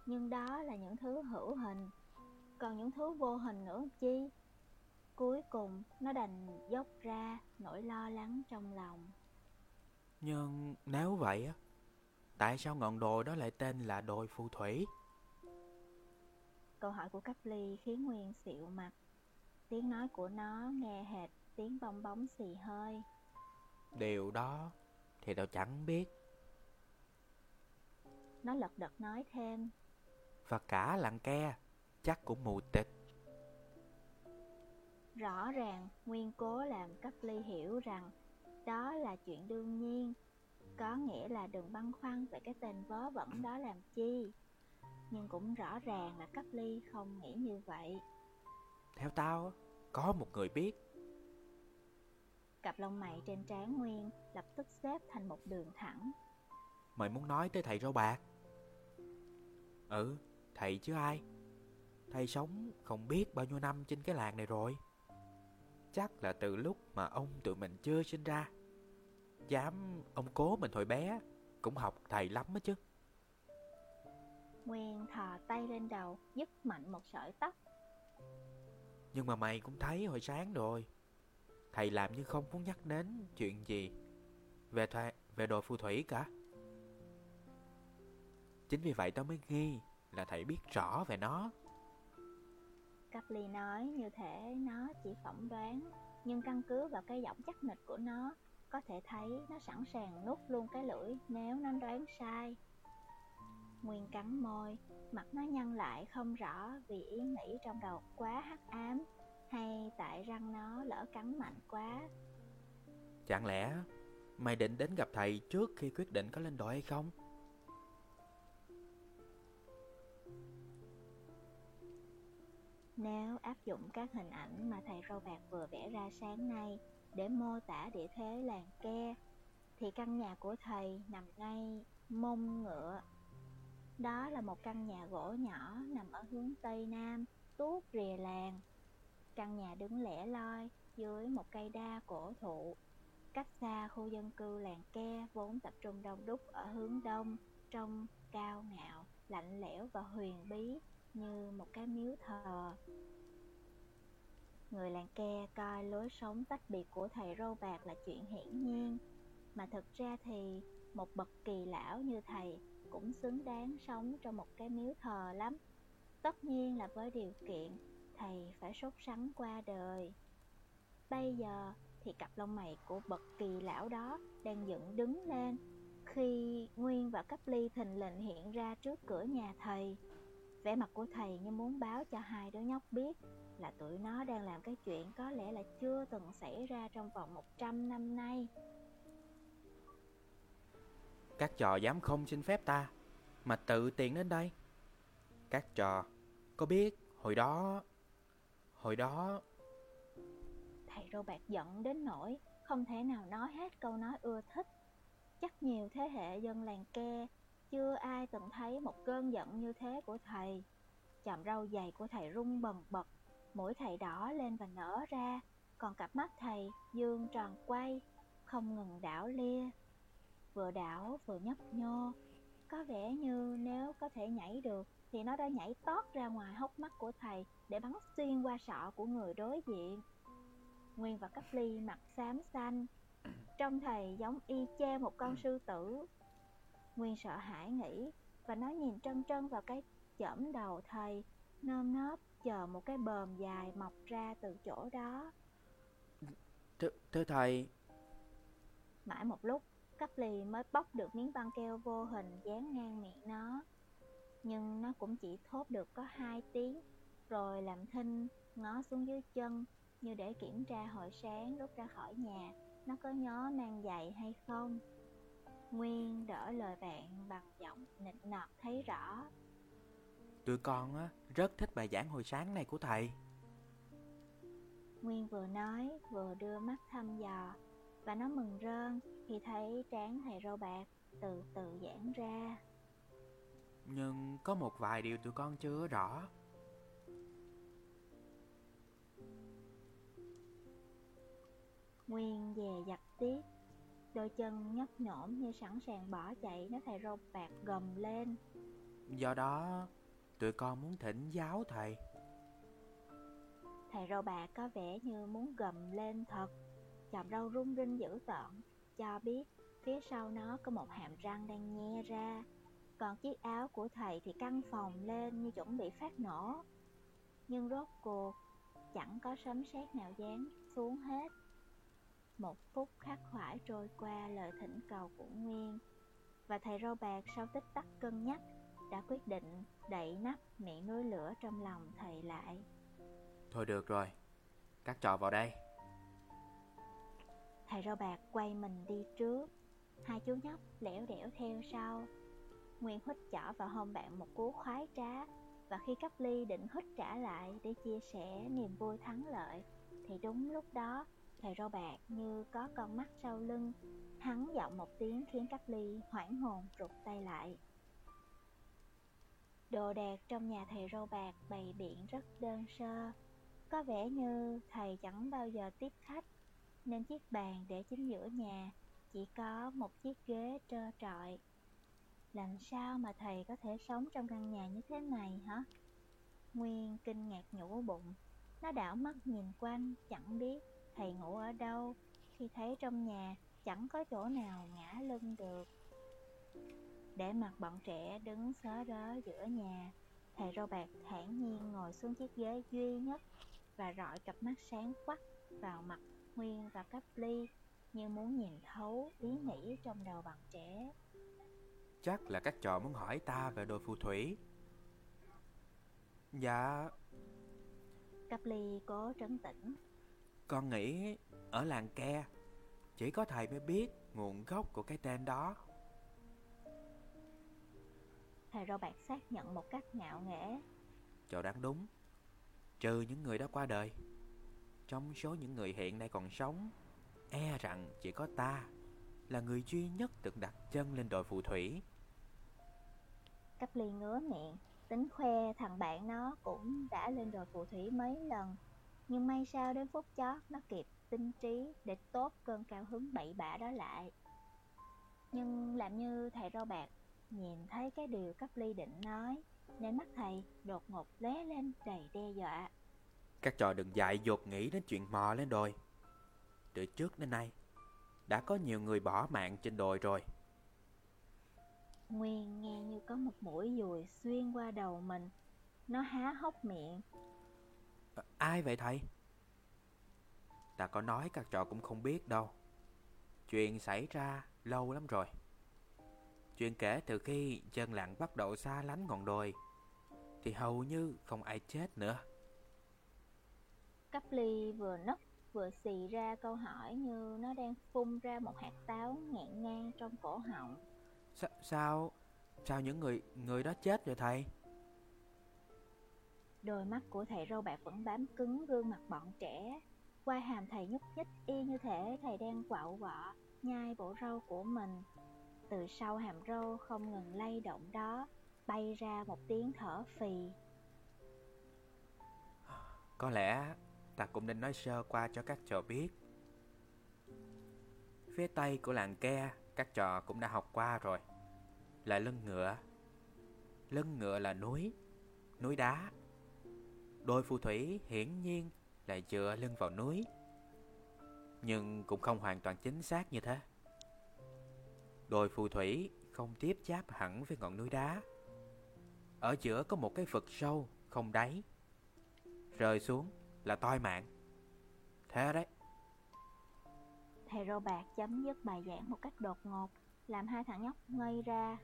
Nhưng đó là những thứ hữu hình. Còn những thứ vô hình nữa chi? Cuối cùng nó đành dốc ra nỗi lo lắng trong lòng. Nhưng nếu vậy á Tại sao ngọn đồi đó lại tên là đồi phù thủy? Câu hỏi của Cấp Ly khiến Nguyên xịu mặt. Tiếng nói của nó nghe hệt tiếng bong bóng xì hơi Điều đó thì tao chẳng biết. Nó lật đật nói thêm. Và cả làng ke chắc cũng mù tịch Rõ ràng Nguyên cố làm Cấp Ly hiểu rằng Đó là chuyện đương nhiên. Có nghĩa là đừng băn khoăn về cái tên vớ vẩn đó làm chi. Nhưng cũng rõ ràng là Cấp Ly không nghĩ như vậy. Theo tao có một người biết Cặp lông mày trên trán Nguyên lập tức xếp thành một đường thẳng. Mày muốn nói tới thầy râu bạc Ừ, thầy chứ ai? Thầy sống không biết bao nhiêu năm trên cái làng này rồi. Chắc là từ lúc mà ông tụi mình chưa sinh ra. Dám ông cố mình hồi bé Cũng học thầy lắm á chứ. Nguyên thò tay lên đầu dứt mạnh một sợi tóc. Nhưng mà mày cũng thấy hồi sáng rồi Thầy làm như không muốn nhắc đến chuyện gì Về thoa, về đồ phù thủy cả. Chính vì vậy tao mới nghi là thầy biết rõ về nó. Cấp Ly nói như thể nó chỉ phỏng đoán Nhưng căn cứ vào cái giọng chắc nịch của nó Có thể thấy nó sẵn sàng nuốt luôn cái lưỡi nếu nó đoán sai. Nguyên cắn môi, mặt nó nhăn lại không rõ vì ý nghĩ trong đầu quá hắc ám. Hay tại răng nó lỡ cắn mạnh quá Chẳng lẽ mày định đến gặp thầy trước khi quyết định có lên đội hay không? Nếu áp dụng các hình ảnh mà thầy râu bạc vừa vẽ ra sáng nay để mô tả địa thế làng ke, thì căn nhà của thầy nằm ngay mông ngựa. Đó là một căn nhà gỗ nhỏ nằm ở hướng Tây Nam, tuốt rìa làng. Căn nhà đứng lẻ loi dưới một cây đa cổ thụ, cách xa khu dân cư làng ke vốn tập trung đông đúc ở hướng đông, trông cao ngạo, lạnh lẽo và huyền bí như một cái miếu thờ. Người làng ke coi lối sống tách biệt của thầy râu bạc là chuyện hiển nhiên, mà thực ra thì một bậc kỳ lão như thầy cũng xứng đáng sống trong một cái miếu thờ lắm. Tất nhiên là với điều kiện thầy phải sốt sắng qua đời. Bây giờ thì cặp lông mày của bậc kỳ lão đó đang dựng đứng lên khi Nguyên và Cấp Ly thình lình hiện ra trước cửa nhà thầy. Vẻ mặt của thầy như muốn báo cho hai đứa nhóc biết là tụi nó đang làm cái chuyện có lẽ là chưa từng xảy ra trong vòng 100 năm nay. Các trò dám không xin phép ta Mà tự tiện đến đây Các trò Có biết hồi đó Hồi đó Thầy Robert giận đến nỗi không thể nào nói hết câu nói ưa thích. Chắc nhiều thế hệ dân làng ke chưa ai từng thấy một cơn giận như thế của thầy. Chòm râu dày của thầy rung bần bật, mũi thầy đỏ lên và nở ra, còn cặp mắt thầy dương tròn quay, không ngừng đảo lia. Vừa đảo vừa nhấp nhô, có vẻ như nếu có thể nhảy được thì nó đã nhảy tót ra ngoài hốc mắt của thầy để bắn xuyên qua sọ của người đối diện. Nguyên và Cấp Ly mặt xám xanh, trông thầy giống y chang một con sư tử. Nguyên sợ hãi nghĩ và nó nhìn trân trân vào cái chỏm đầu thầy, nơm nớp chờ một cái bờm dài mọc ra từ chỗ đó. Thưa, thưa thầy Mãi một lúc, Cấp Ly mới bóc được miếng băng keo vô hình dán ngang miệng nó. Nhưng nó cũng chỉ thốt được có hai tiếng, rồi làm thinh ngó xuống dưới chân như để kiểm tra hồi sáng lúc ra khỏi nhà nó có nhớ mang giày hay không. Nguyên đỡ lời bạn bằng giọng nịnh nọt thấy rõ. Tụi con á, rất thích bài giảng hồi sáng này của thầy Nguyên vừa nói vừa đưa mắt thăm dò và nó mừng rơn khi thấy trán thầy râu bạc từ từ giãn ra. Nhưng có một vài điều tụi con chưa rõ. Nguyên dè dặt tiếp. Đôi chân nhấp nhổm như sẵn sàng bỏ chạy Nếu thầy râu bạc gầm lên. Do đó tụi con muốn thỉnh giáo thầy. Thầy râu bạc có vẻ như muốn gầm lên thật. Chòm râu rung rinh dữ tợn Cho biết phía sau nó có một hàm răng đang nhe ra Còn chiếc áo của thầy thì căng phồng lên như chuẩn bị phát nổ. Nhưng rốt cuộc chẳng có sấm sét nào dán xuống hết. Một phút khắc khoải trôi qua lời thỉnh cầu của Nguyên. Và thầy râu bạc sau tích tắc cân nhắc Đã quyết định đậy nắp miệng núi lửa trong lòng thầy lại. Thôi được rồi Các trò vào đây. Thầy râu bạc quay mình đi trước. Hai chú nhóc lẻo đẻo theo sau Nguyên hít chỏ vào hôn bạn một cú khoái trá. Và khi cấp ly định hít trả lại để chia sẻ niềm vui thắng lợi, Thì đúng lúc đó, Thầy râu bạc như có con mắt sau lưng, Hắn giọng một tiếng khiến cấp Ly hoảng hồn rụt tay lại. Đồ đạc trong nhà thầy râu bạc bày biện rất đơn sơ, Có vẻ như thầy chẳng bao giờ tiếp khách, Nên chiếc bàn để chính giữa nhà Chỉ có một chiếc ghế trơ trọi. Làm sao mà thầy có thể sống trong căn nhà như thế này hả? Nguyên kinh ngạc nhủ bụng. Nó đảo mắt nhìn quanh, chẳng biết thầy ngủ ở đâu. Khi thấy trong nhà, chẳng có chỗ nào ngã lưng được. Để mặt bọn trẻ đứng xó rớ giữa nhà, thầy râu bạc thản nhiên ngồi xuống chiếc ghế duy nhất và rọi cặp mắt sáng quắc vào mặt nguyên và Cáp ly như muốn nhìn thấu ý nghĩ trong đầu bọn trẻ. Chắc là các trò muốn hỏi ta về đồi phù thủy. Dạ. Cấp ly cố trấn tĩnh. Con nghĩ ở làng ke Chỉ có thầy mới biết nguồn gốc của cái tên đó. Thầy râu bạc xác nhận một cách ngạo nghễ. Cho đáng đúng. Trừ những người đã qua đời Trong số những người hiện nay còn sống E rằng chỉ có ta Là người duy nhất từng đặt chân lên đồi phù thủy Cấp ly ngứa miệng. Tính khoe, thằng bạn nó cũng đã lên đồi phù thủy mấy lần. Nhưng may sao đến phút chót, nó kịp tinh trí để tốt cơn cao hứng bậy bạ đó lại. Nhưng làm như thầy rau bạc nhìn thấy cái điều cấp ly định nói, Nên mắt thầy đột ngột lé lên đầy đe dọa. Các trò đừng dại dột nghĩ đến chuyện mò lên đồi. Từ trước đến nay, Đã có nhiều người bỏ mạng trên đồi rồi. Nguyên nghe như có một mũi dùi xuyên qua đầu mình. Nó há hốc miệng. À, Ai vậy thầy? Ta có nói các trò cũng không biết đâu. Chuyện xảy ra lâu lắm rồi. Chuyện kể từ khi dân làng bắt đầu xa lánh ngọn đồi Thì hầu như không ai chết nữa. Cấp ly vừa nấc vừa xì ra câu hỏi như nó đang phun ra một hạt táo ngẹn ngang trong cổ họng Sa sao? Sao những người người đó chết rồi thầy? Đôi mắt của thầy râu bạc vẫn bám cứng gương mặt bọn trẻ. Quai hàm thầy nhúc nhích y như thể thầy đang quạo quọ Nhai bộ râu của mình. Từ sau hàm râu không ngừng lay động đó Bay ra một tiếng thở phì. Có lẽ ta cũng nên nói sơ qua cho các trò biết. Phía tây của làng ke các trò cũng đã học qua rồi. Là lưng ngựa. Lưng ngựa là núi Núi đá. Đôi phù thủy hiển nhiên là dựa lưng vào núi. Nhưng cũng không hoàn toàn chính xác như thế. Đôi phù thủy không tiếp giáp hẳn với ngọn núi đá. Ở giữa có một cái vực sâu không đáy. Rơi xuống là toi mạng. Thế đấy. Thầy râu bạc chấm dứt bài giảng một cách đột ngột Làm hai thằng nhóc ngây ra.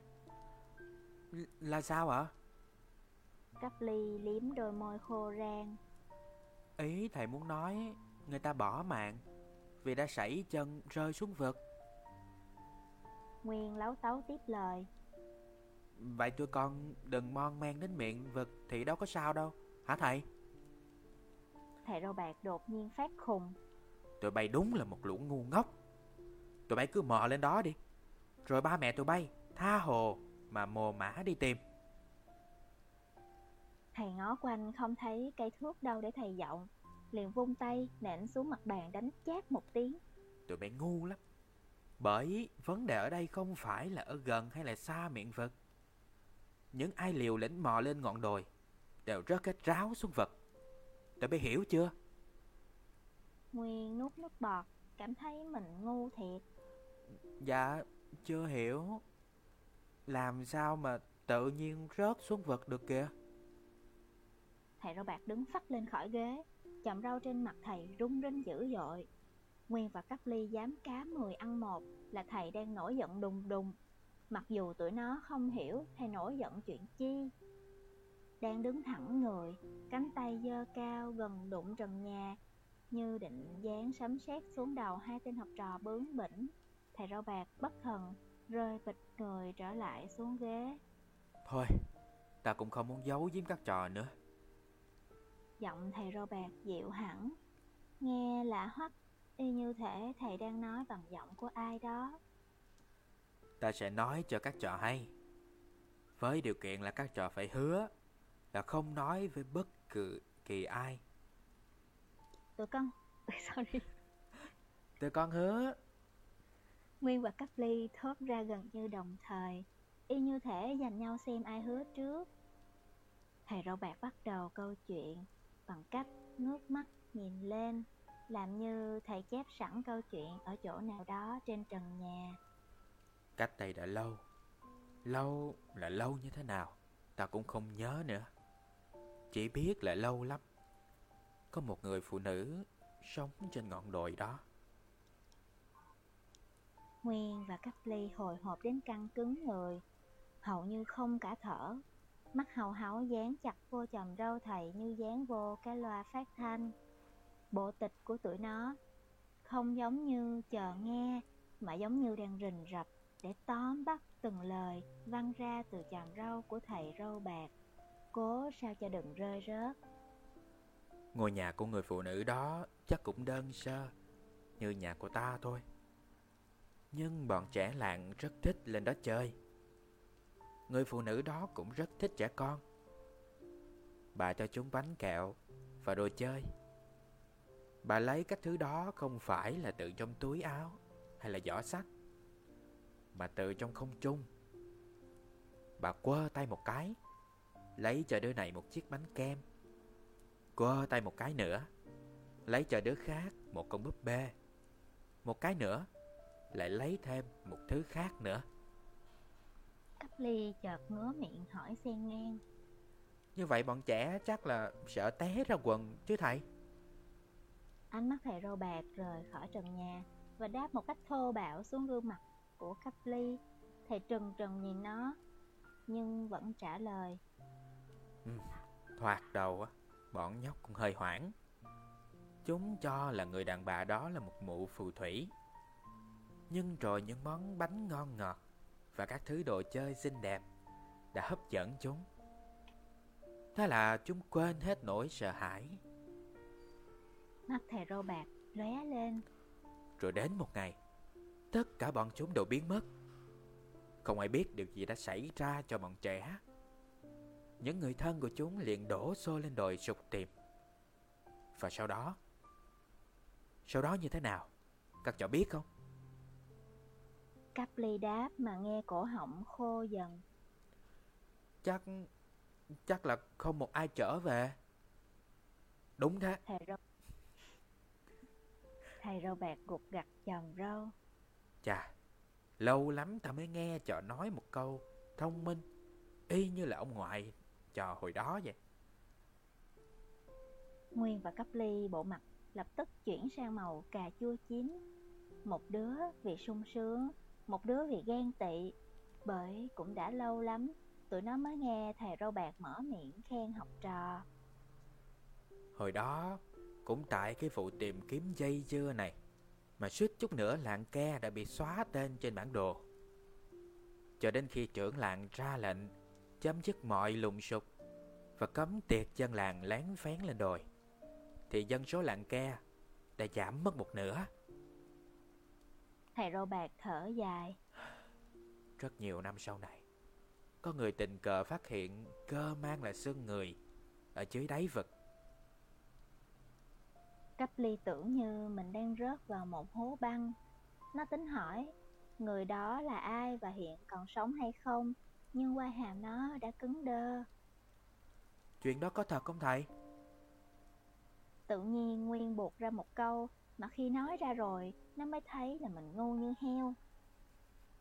L Là sao ạ? Cắp ly liếm đôi môi khô rang. Ý thầy muốn nói Người ta bỏ mạng Vì đã sảy chân rơi xuống vực. Nguyên lấu tấu tiếp lời. Vậy tụi con đừng mon men đến miệng vực Thì đâu có sao đâu Hả thầy? Thầy râu bạc đột nhiên phát khùng Tụi bay đúng là một lũ ngu ngốc. Tụi bay cứ mò lên đó đi. Rồi ba mẹ tụi bay Tha hồ mà mồ mã đi tìm. Thầy ngó quanh không thấy cây thước đâu để thầy giọng Liền vung tay nện xuống mặt bàn đánh chát một tiếng. Tụi bay ngu lắm. Bởi vấn đề ở đây không phải là ở gần hay là xa miệng vực. Những ai liều lĩnh mò lên ngọn đồi Đều rớt cái ráo xuống vực. Tụi bay hiểu chưa? Nguyên nuốt nước bọt Cảm thấy mình ngu thiệt. Dạ, chưa hiểu. Làm sao mà tự nhiên rớt xuống vực được kìa? Thầy râu bạc đứng phắt lên khỏi ghế Chậm râu trên mặt thầy rung rinh dữ dội. Nguyên và Cắp Ly dám cá mười ăn một Là thầy đang nổi giận đùng đùng. Mặc dù tụi nó không hiểu thầy nổi giận chuyện chi. Đang đứng thẳng người Cánh tay giơ cao gần đụng trần nhà Như định dán sấm sét xuống đầu hai tên học trò bướng bỉnh Thầy râu bạc bất thần Rơi bịch người trở lại xuống ghế. Thôi, ta cũng không muốn giấu giếm các trò nữa. Giọng thầy râu bạc dịu hẳn Nghe lạ hoắc Y như thể thầy đang nói bằng giọng của ai đó. Ta sẽ nói cho các trò hay Với điều kiện là các trò phải hứa Là không nói với bất cứ kỳ ai Tụi con. Đi? Tụi con hứa. Nguyên và Cắp Ly thốt ra gần như đồng thời. Y như thể giành nhau xem ai hứa trước. Thầy râu bạc bắt đầu câu chuyện Bằng cách ngước mắt nhìn lên Làm như thầy chép sẵn câu chuyện ở chỗ nào đó trên trần nhà. Cách đây đã lâu. Lâu là lâu như thế nào? Ta cũng không nhớ nữa. Chỉ biết là lâu lắm có một người phụ nữ Sống trên ngọn đồi đó. Nguyên và Cắp Ly hồi hộp đến căng cứng người, Hầu như không cả thở. Mắt hầu háo dán chặt vô chồng râu thầy như dán vô cái loa phát thanh. Bộ tịch của tụi nó Không giống như chờ nghe, Mà giống như đang rình rập Để tóm bắt từng lời Văng ra từ chòm râu của thầy râu bạc. Cố sao cho đừng rơi rớt. Ngôi nhà của người phụ nữ đó Chắc cũng đơn sơ, Như nhà của ta thôi. Nhưng bọn trẻ làng rất thích lên đó chơi. Người phụ nữ đó cũng rất thích trẻ con. Bà cho chúng bánh kẹo Và đồ chơi. Bà lấy các thứ đó không phải là từ trong túi áo Hay là giỏ sách Mà từ trong không trung. Bà quơ tay một cái, Lấy cho đứa này một chiếc bánh kem. Quơ tay một cái nữa Lấy cho đứa khác một con búp bê. Một cái nữa Lại lấy thêm một thứ khác nữa. Cắp ly chợt ngứa miệng hỏi xen ngang. Như vậy bọn trẻ chắc là sợ té ra quần chứ thầy? Ánh mắt thầy râu bạc rời khỏi trần nhà Và đáp một cách thô bạo xuống gương mặt của Cắp ly. Thầy trừng trừng nhìn nó Nhưng vẫn trả lời. Thoạt đầu á Bọn nhóc cũng hơi hoảng. Chúng cho là người đàn bà đó là một mụ phù thủy. Nhưng rồi những món bánh ngon ngọt Và các thứ đồ chơi xinh đẹp Đã hấp dẫn chúng. Thế là chúng quên hết nỗi sợ hãi. Mắt thầy râu bạc lóe lên. Rồi đến một ngày Tất cả bọn chúng đều biến mất. Không ai biết điều gì đã xảy ra cho bọn trẻ Những người thân của chúng liền đổ xô lên đồi sục tìm. Và sau đó? Sau đó như thế nào? Các cháu biết không? Cắp ly đáp mà nghe cổ họng khô dần. Chắc Chắc là không một ai trở về. Đúng thế. Thầy râu Thầy râu bạc gục gặt chồng râu. Chà Lâu lắm ta mới nghe trò nói một câu Thông minh Y như là ông ngoại trò hồi đó vậy? Nguyên và Cắp ly bộ mặt lập tức chuyển sang màu cà chua chín. Một đứa vì sung sướng Một đứa vì ghen tị Bởi cũng đã lâu lắm Tụi nó mới nghe thầy râu bạc mở miệng khen học trò. Hồi đó Cũng tại cái vụ tìm kiếm dây dưa này Mà suýt chút nữa làng ke đã bị xóa tên trên bản đồ. Cho đến khi trưởng làng ra lệnh Chấm dứt mọi lùng sục Và cấm tiệc dân làng lén phén lên đồi. Thì dân số làng ke đã giảm mất một nửa. Thầy râu bạc thở dài. Rất nhiều năm sau này Có người tình cờ phát hiện cơ mang là xương người Ở dưới đáy vực. Cắp ly tưởng như mình đang rớt vào một hố băng. Nó tính hỏi người đó là ai và hiện còn sống hay không Nhưng quai hàm nó đã cứng đơ Chuyện đó có thật không thầy? Tự nhiên Nguyên buộc ra một câu Mà khi nói ra rồi Nó mới thấy là mình ngu như heo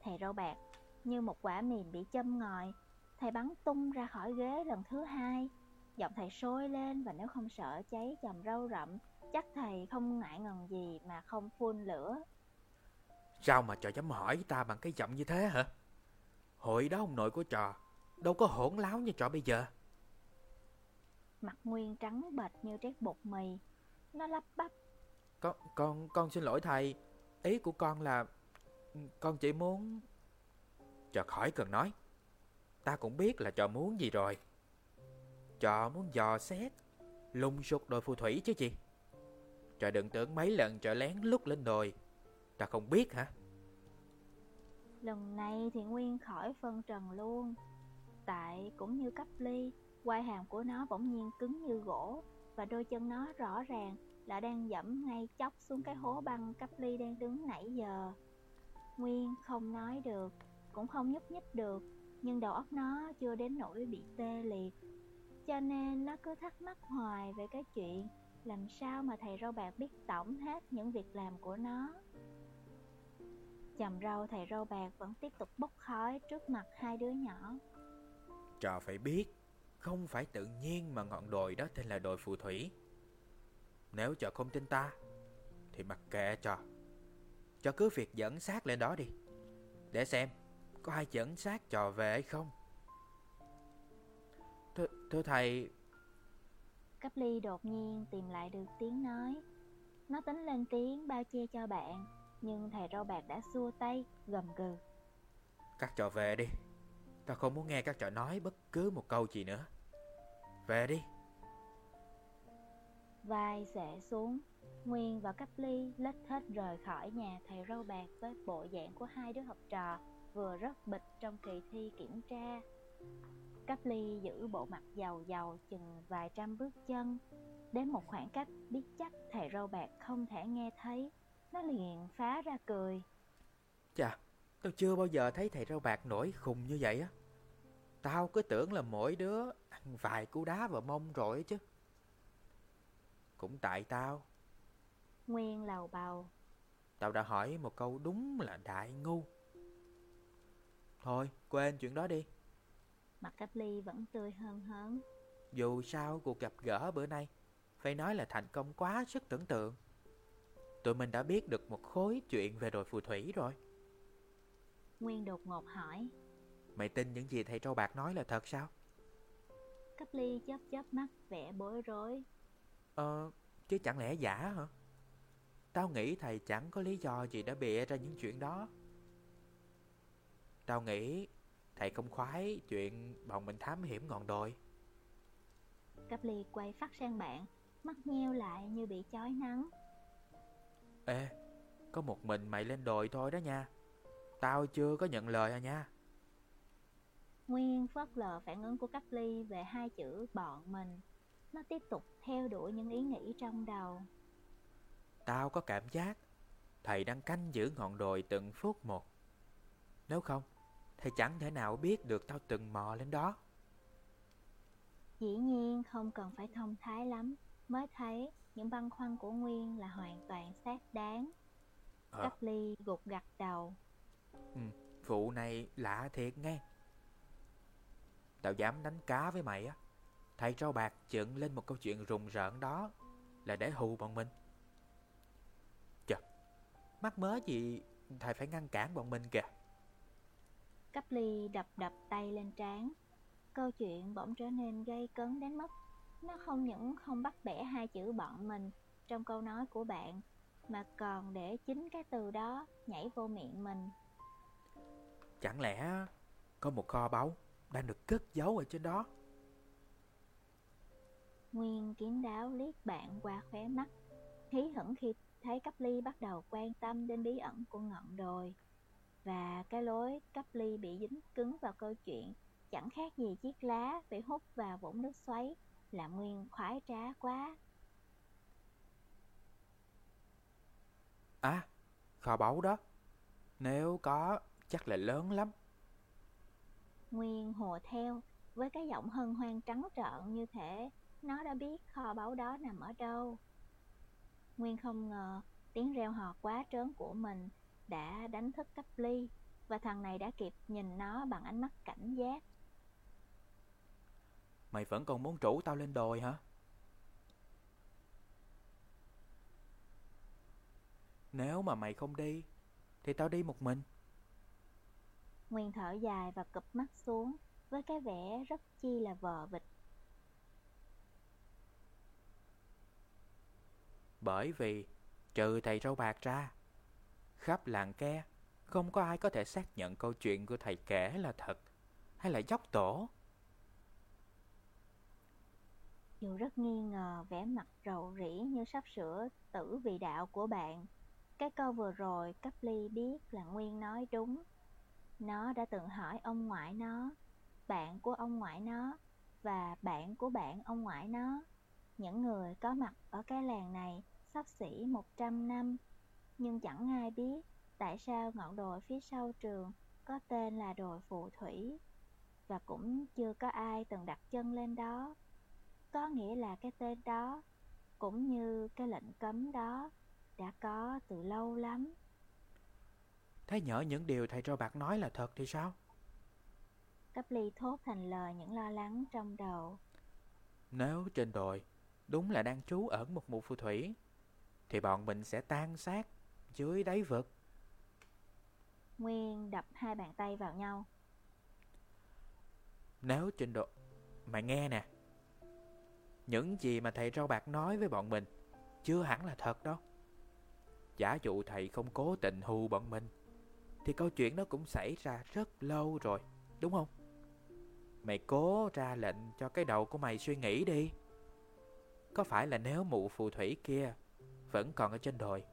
Thầy râu bạc Như một quả mìn bị châm ngòi Thầy bắn tung ra khỏi ghế lần thứ hai Giọng thầy sôi lên Và nếu không sợ cháy chầm râu rậm Chắc thầy không ngại ngần gì mà không phun lửa Sao mà trò dám hỏi ta bằng cái giọng như thế hả? Hồi đó ông nội của trò Đâu có hỗn láo như trò bây giờ. Mặt Nguyên trắng bệch như trét bột mì Nó lắp bắp. Con, con, con xin lỗi thầy Ý của con là Con chỉ muốn Trò khỏi cần nói. Ta cũng biết là trò muốn gì rồi. Trò muốn dò xét Lùng sục đồi phù thủy chứ gì. Trò đừng tưởng mấy lần trò lén lút lên đồi Ta không biết hả Lần này thì Nguyên khỏi phân trần luôn. Tại cũng như cấp ly Quai hàm của nó bỗng nhiên cứng như gỗ Và đôi chân nó rõ ràng là đang dẫm ngay chóc xuống cái hố băng cấp ly đang đứng nãy giờ. Nguyên không nói được, cũng không nhúc nhích được Nhưng đầu óc nó chưa đến nỗi bị tê liệt. Cho nên nó cứ thắc mắc hoài về cái chuyện Làm sao mà thầy râu bạc biết tổng hết những việc làm của nó. Chầm râu thầy râu bạc vẫn tiếp tục bốc khói trước mặt hai đứa nhỏ. Trò phải biết Không phải tự nhiên mà ngọn đồi đó tên là đồi phù thủy. Nếu trò không tin ta Thì mặc kệ trò. Trò cứ việc dẫn xác lên đó đi Để xem Có ai dẫn xác trò về hay không. Thưa, thưa thầy. Cấp ly đột nhiên tìm lại được tiếng nói. Nó tính lên tiếng bao che cho bạn Nhưng thầy râu bạc đã xua tay, gầm gừ. Các trò về đi. Ta không muốn nghe các trò nói bất cứ một câu gì nữa. Về đi. Vai xệ xuống. Nguyên và Cấp ly lết hết rời khỏi nhà thầy râu bạc Với bộ dạng của hai đứa học trò Vừa rất bịch trong kỳ thi kiểm tra. Cấp ly giữ bộ mặt giàu giàu chừng vài trăm bước chân. Đến một khoảng cách biết chắc thầy râu bạc không thể nghe thấy Nó liền phá ra cười. Chà Tao chưa bao giờ thấy thầy rau bạc nổi khùng như vậy á. Tao cứ tưởng là mỗi đứa ăn vài cú đá vào mông rồi chứ. Cũng tại tao. Nguyên lầu bầu. Tao đã hỏi một câu đúng là đại ngu. Thôi quên chuyện đó đi. Mặt Cấp ly vẫn tươi hơn hớn. Dù sao cuộc gặp gỡ bữa nay Phải nói là thành công quá sức tưởng tượng Tụi mình đã biết được một khối chuyện về đồi phù thủy rồi Nguyên đột ngột hỏi Mày tin những gì thầy trâu bạc nói là thật sao? Cấp ly chớp chớp mắt vẻ bối rối Ờ, chứ chẳng lẽ giả hả? Tao nghĩ thầy chẳng có lý do gì đã bịa ra những chuyện đó Tao nghĩ thầy không khoái chuyện bọn mình thám hiểm ngọn đồi Cáp ly quay phát sang bạn, mắt nheo lại như bị chói nắng. Ê, có một mình mày lên đồi thôi đó nha. Tao chưa có nhận lời à nha. Nguyên phớt lờ phản ứng của Cáp ly về hai chữ bọn mình. Nó tiếp tục theo đuổi những ý nghĩ trong đầu. Tao có cảm giác thầy đang canh giữ ngọn đồi từng phút một. Nếu không, thầy chẳng thể nào biết được tao từng mò lên đó. Dĩ nhiên không cần phải thông thái lắm mới thấy những băn khoăn của Nguyên là hoàn toàn xác đáng. Ờ. Cáp ly gục gặt đầu. Ừ, vụ này lạ thiệt nghe. Tao dám đánh cá với mày á. Thầy trao bạc dựng lên một câu chuyện rùng rợn đó là để hù bọn mình. Chà, mắc mớ gì thầy phải ngăn cản bọn mình kìa. Cáp ly đập đập tay lên trán. Câu chuyện bỗng trở nên gây cấn đến mức nó không những không bắt bẻ hai chữ bọn mình trong câu nói của bạn mà còn để chính cái từ đó nhảy vô miệng mình. Chẳng lẽ có một kho báu đang được cất giấu ở trên đó? Nguyên kín đáo liếc bạn qua khóe mắt, hí hửng khi thấy cấp ly bắt đầu quan tâm đến bí ẩn của ngọn đồi. Và cái lối cấp ly bị dính cứng vào câu chuyện chẳng khác gì chiếc lá bị hút vào vũng nước xoáy, làm Nguyên khoái trá quá. À, kho báu đó. Nếu có, chắc là lớn lắm. Nguyên hùa theo với cái giọng hân hoan trắng trợn như thể nó đã biết kho báu đó nằm ở đâu. Nguyên không ngờ tiếng reo hò quá trớn của mình đã đánh thức cấp ly và thằng này đã kịp nhìn nó bằng ánh mắt cảnh giác. Mày vẫn còn muốn rủ tao lên đồi hả? Nếu mà mày không đi, thì tao đi một mình. Nguyên thở dài và cụp mắt xuống với cái vẻ rất chi là vờ vịt. Bởi vì, trừ thầy râu bạc ra, khắp làng ke, không có ai có thể xác nhận câu chuyện của thầy kể là thật hay là dốc tổ. Dù rất nghi ngờ vẻ mặt rầu rĩ như sắp sửa tử vì đạo của bạn, cái câu vừa rồi cấp ly biết là Nguyên nói đúng. Nó đã từng hỏi ông ngoại nó, bạn của ông ngoại nó và bạn của bạn ông ngoại nó, những người có mặt ở cái làng này sắp xỉ 100 năm, nhưng chẳng ai biết tại sao ngọn đồi phía sau trường có tên là đồi phù thủy và cũng chưa có ai từng đặt chân lên đó. Có nghĩa là cái tên đó cũng như cái lệnh cấm đó đã có từ lâu lắm. Thế nhỡ những điều thầy trò bạc nói là thật thì sao? Cấp ly thốt thành lời những lo lắng trong đầu. Nếu trên đồi đúng là đang trú ẩn một mụ phù thủy, thì bọn mình sẽ tan xác dưới đáy vực. Nguyên đập hai bàn tay vào nhau. Nếu trên độ... Mày nghe nè. Những gì mà thầy rau bạc nói với bọn mình chưa hẳn là thật đâu. Giả dụ thầy không cố tình hù bọn mình, thì câu chuyện đó cũng xảy ra rất lâu rồi, đúng không? Mày cố ra lệnh cho cái đầu của mày suy nghĩ đi. Có phải là nếu mụ phù thủy kia vẫn còn ở trên đồi,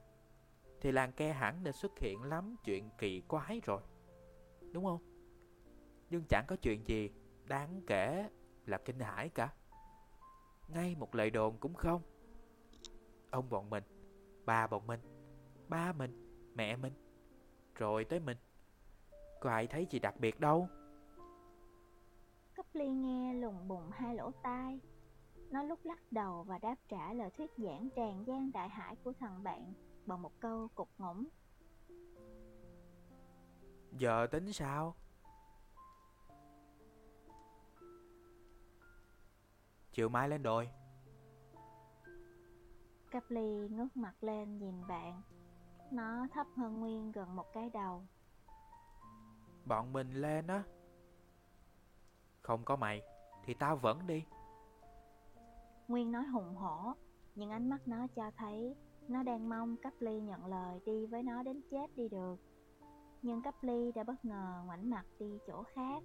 thì làng ke hẳn đã xuất hiện lắm chuyện kỳ quái rồi, đúng không? Nhưng chẳng có chuyện gì đáng kể là kinh hãi cả. Ngay một lời đồn cũng không. Ông bọn mình, ba bọn mình, ba mình, mẹ mình, rồi tới mình. Có ai thấy gì đặc biệt đâu. Cấp ly nghe lùng bùng hai lỗ tai. Nó lúc lắc đầu và đáp trả lời thuyết giảng tràn gian đại hải của thằng bạn bằng một câu cục ngủng. Giờ tính sao? Chiều mai lên đồi Cấp ly ngước mặt lên nhìn bạn. Nó thấp hơn Nguyên gần một cái đầu. Bọn mình lên á Không có mày Thì tao vẫn đi Nguyên nói hùng hổ, nhưng ánh mắt nó cho thấy nó đang mong Cấp ly nhận lời đi với nó đến chết đi được. Nhưng Cấp ly đã bất ngờ ngoảnh mặt đi chỗ khác.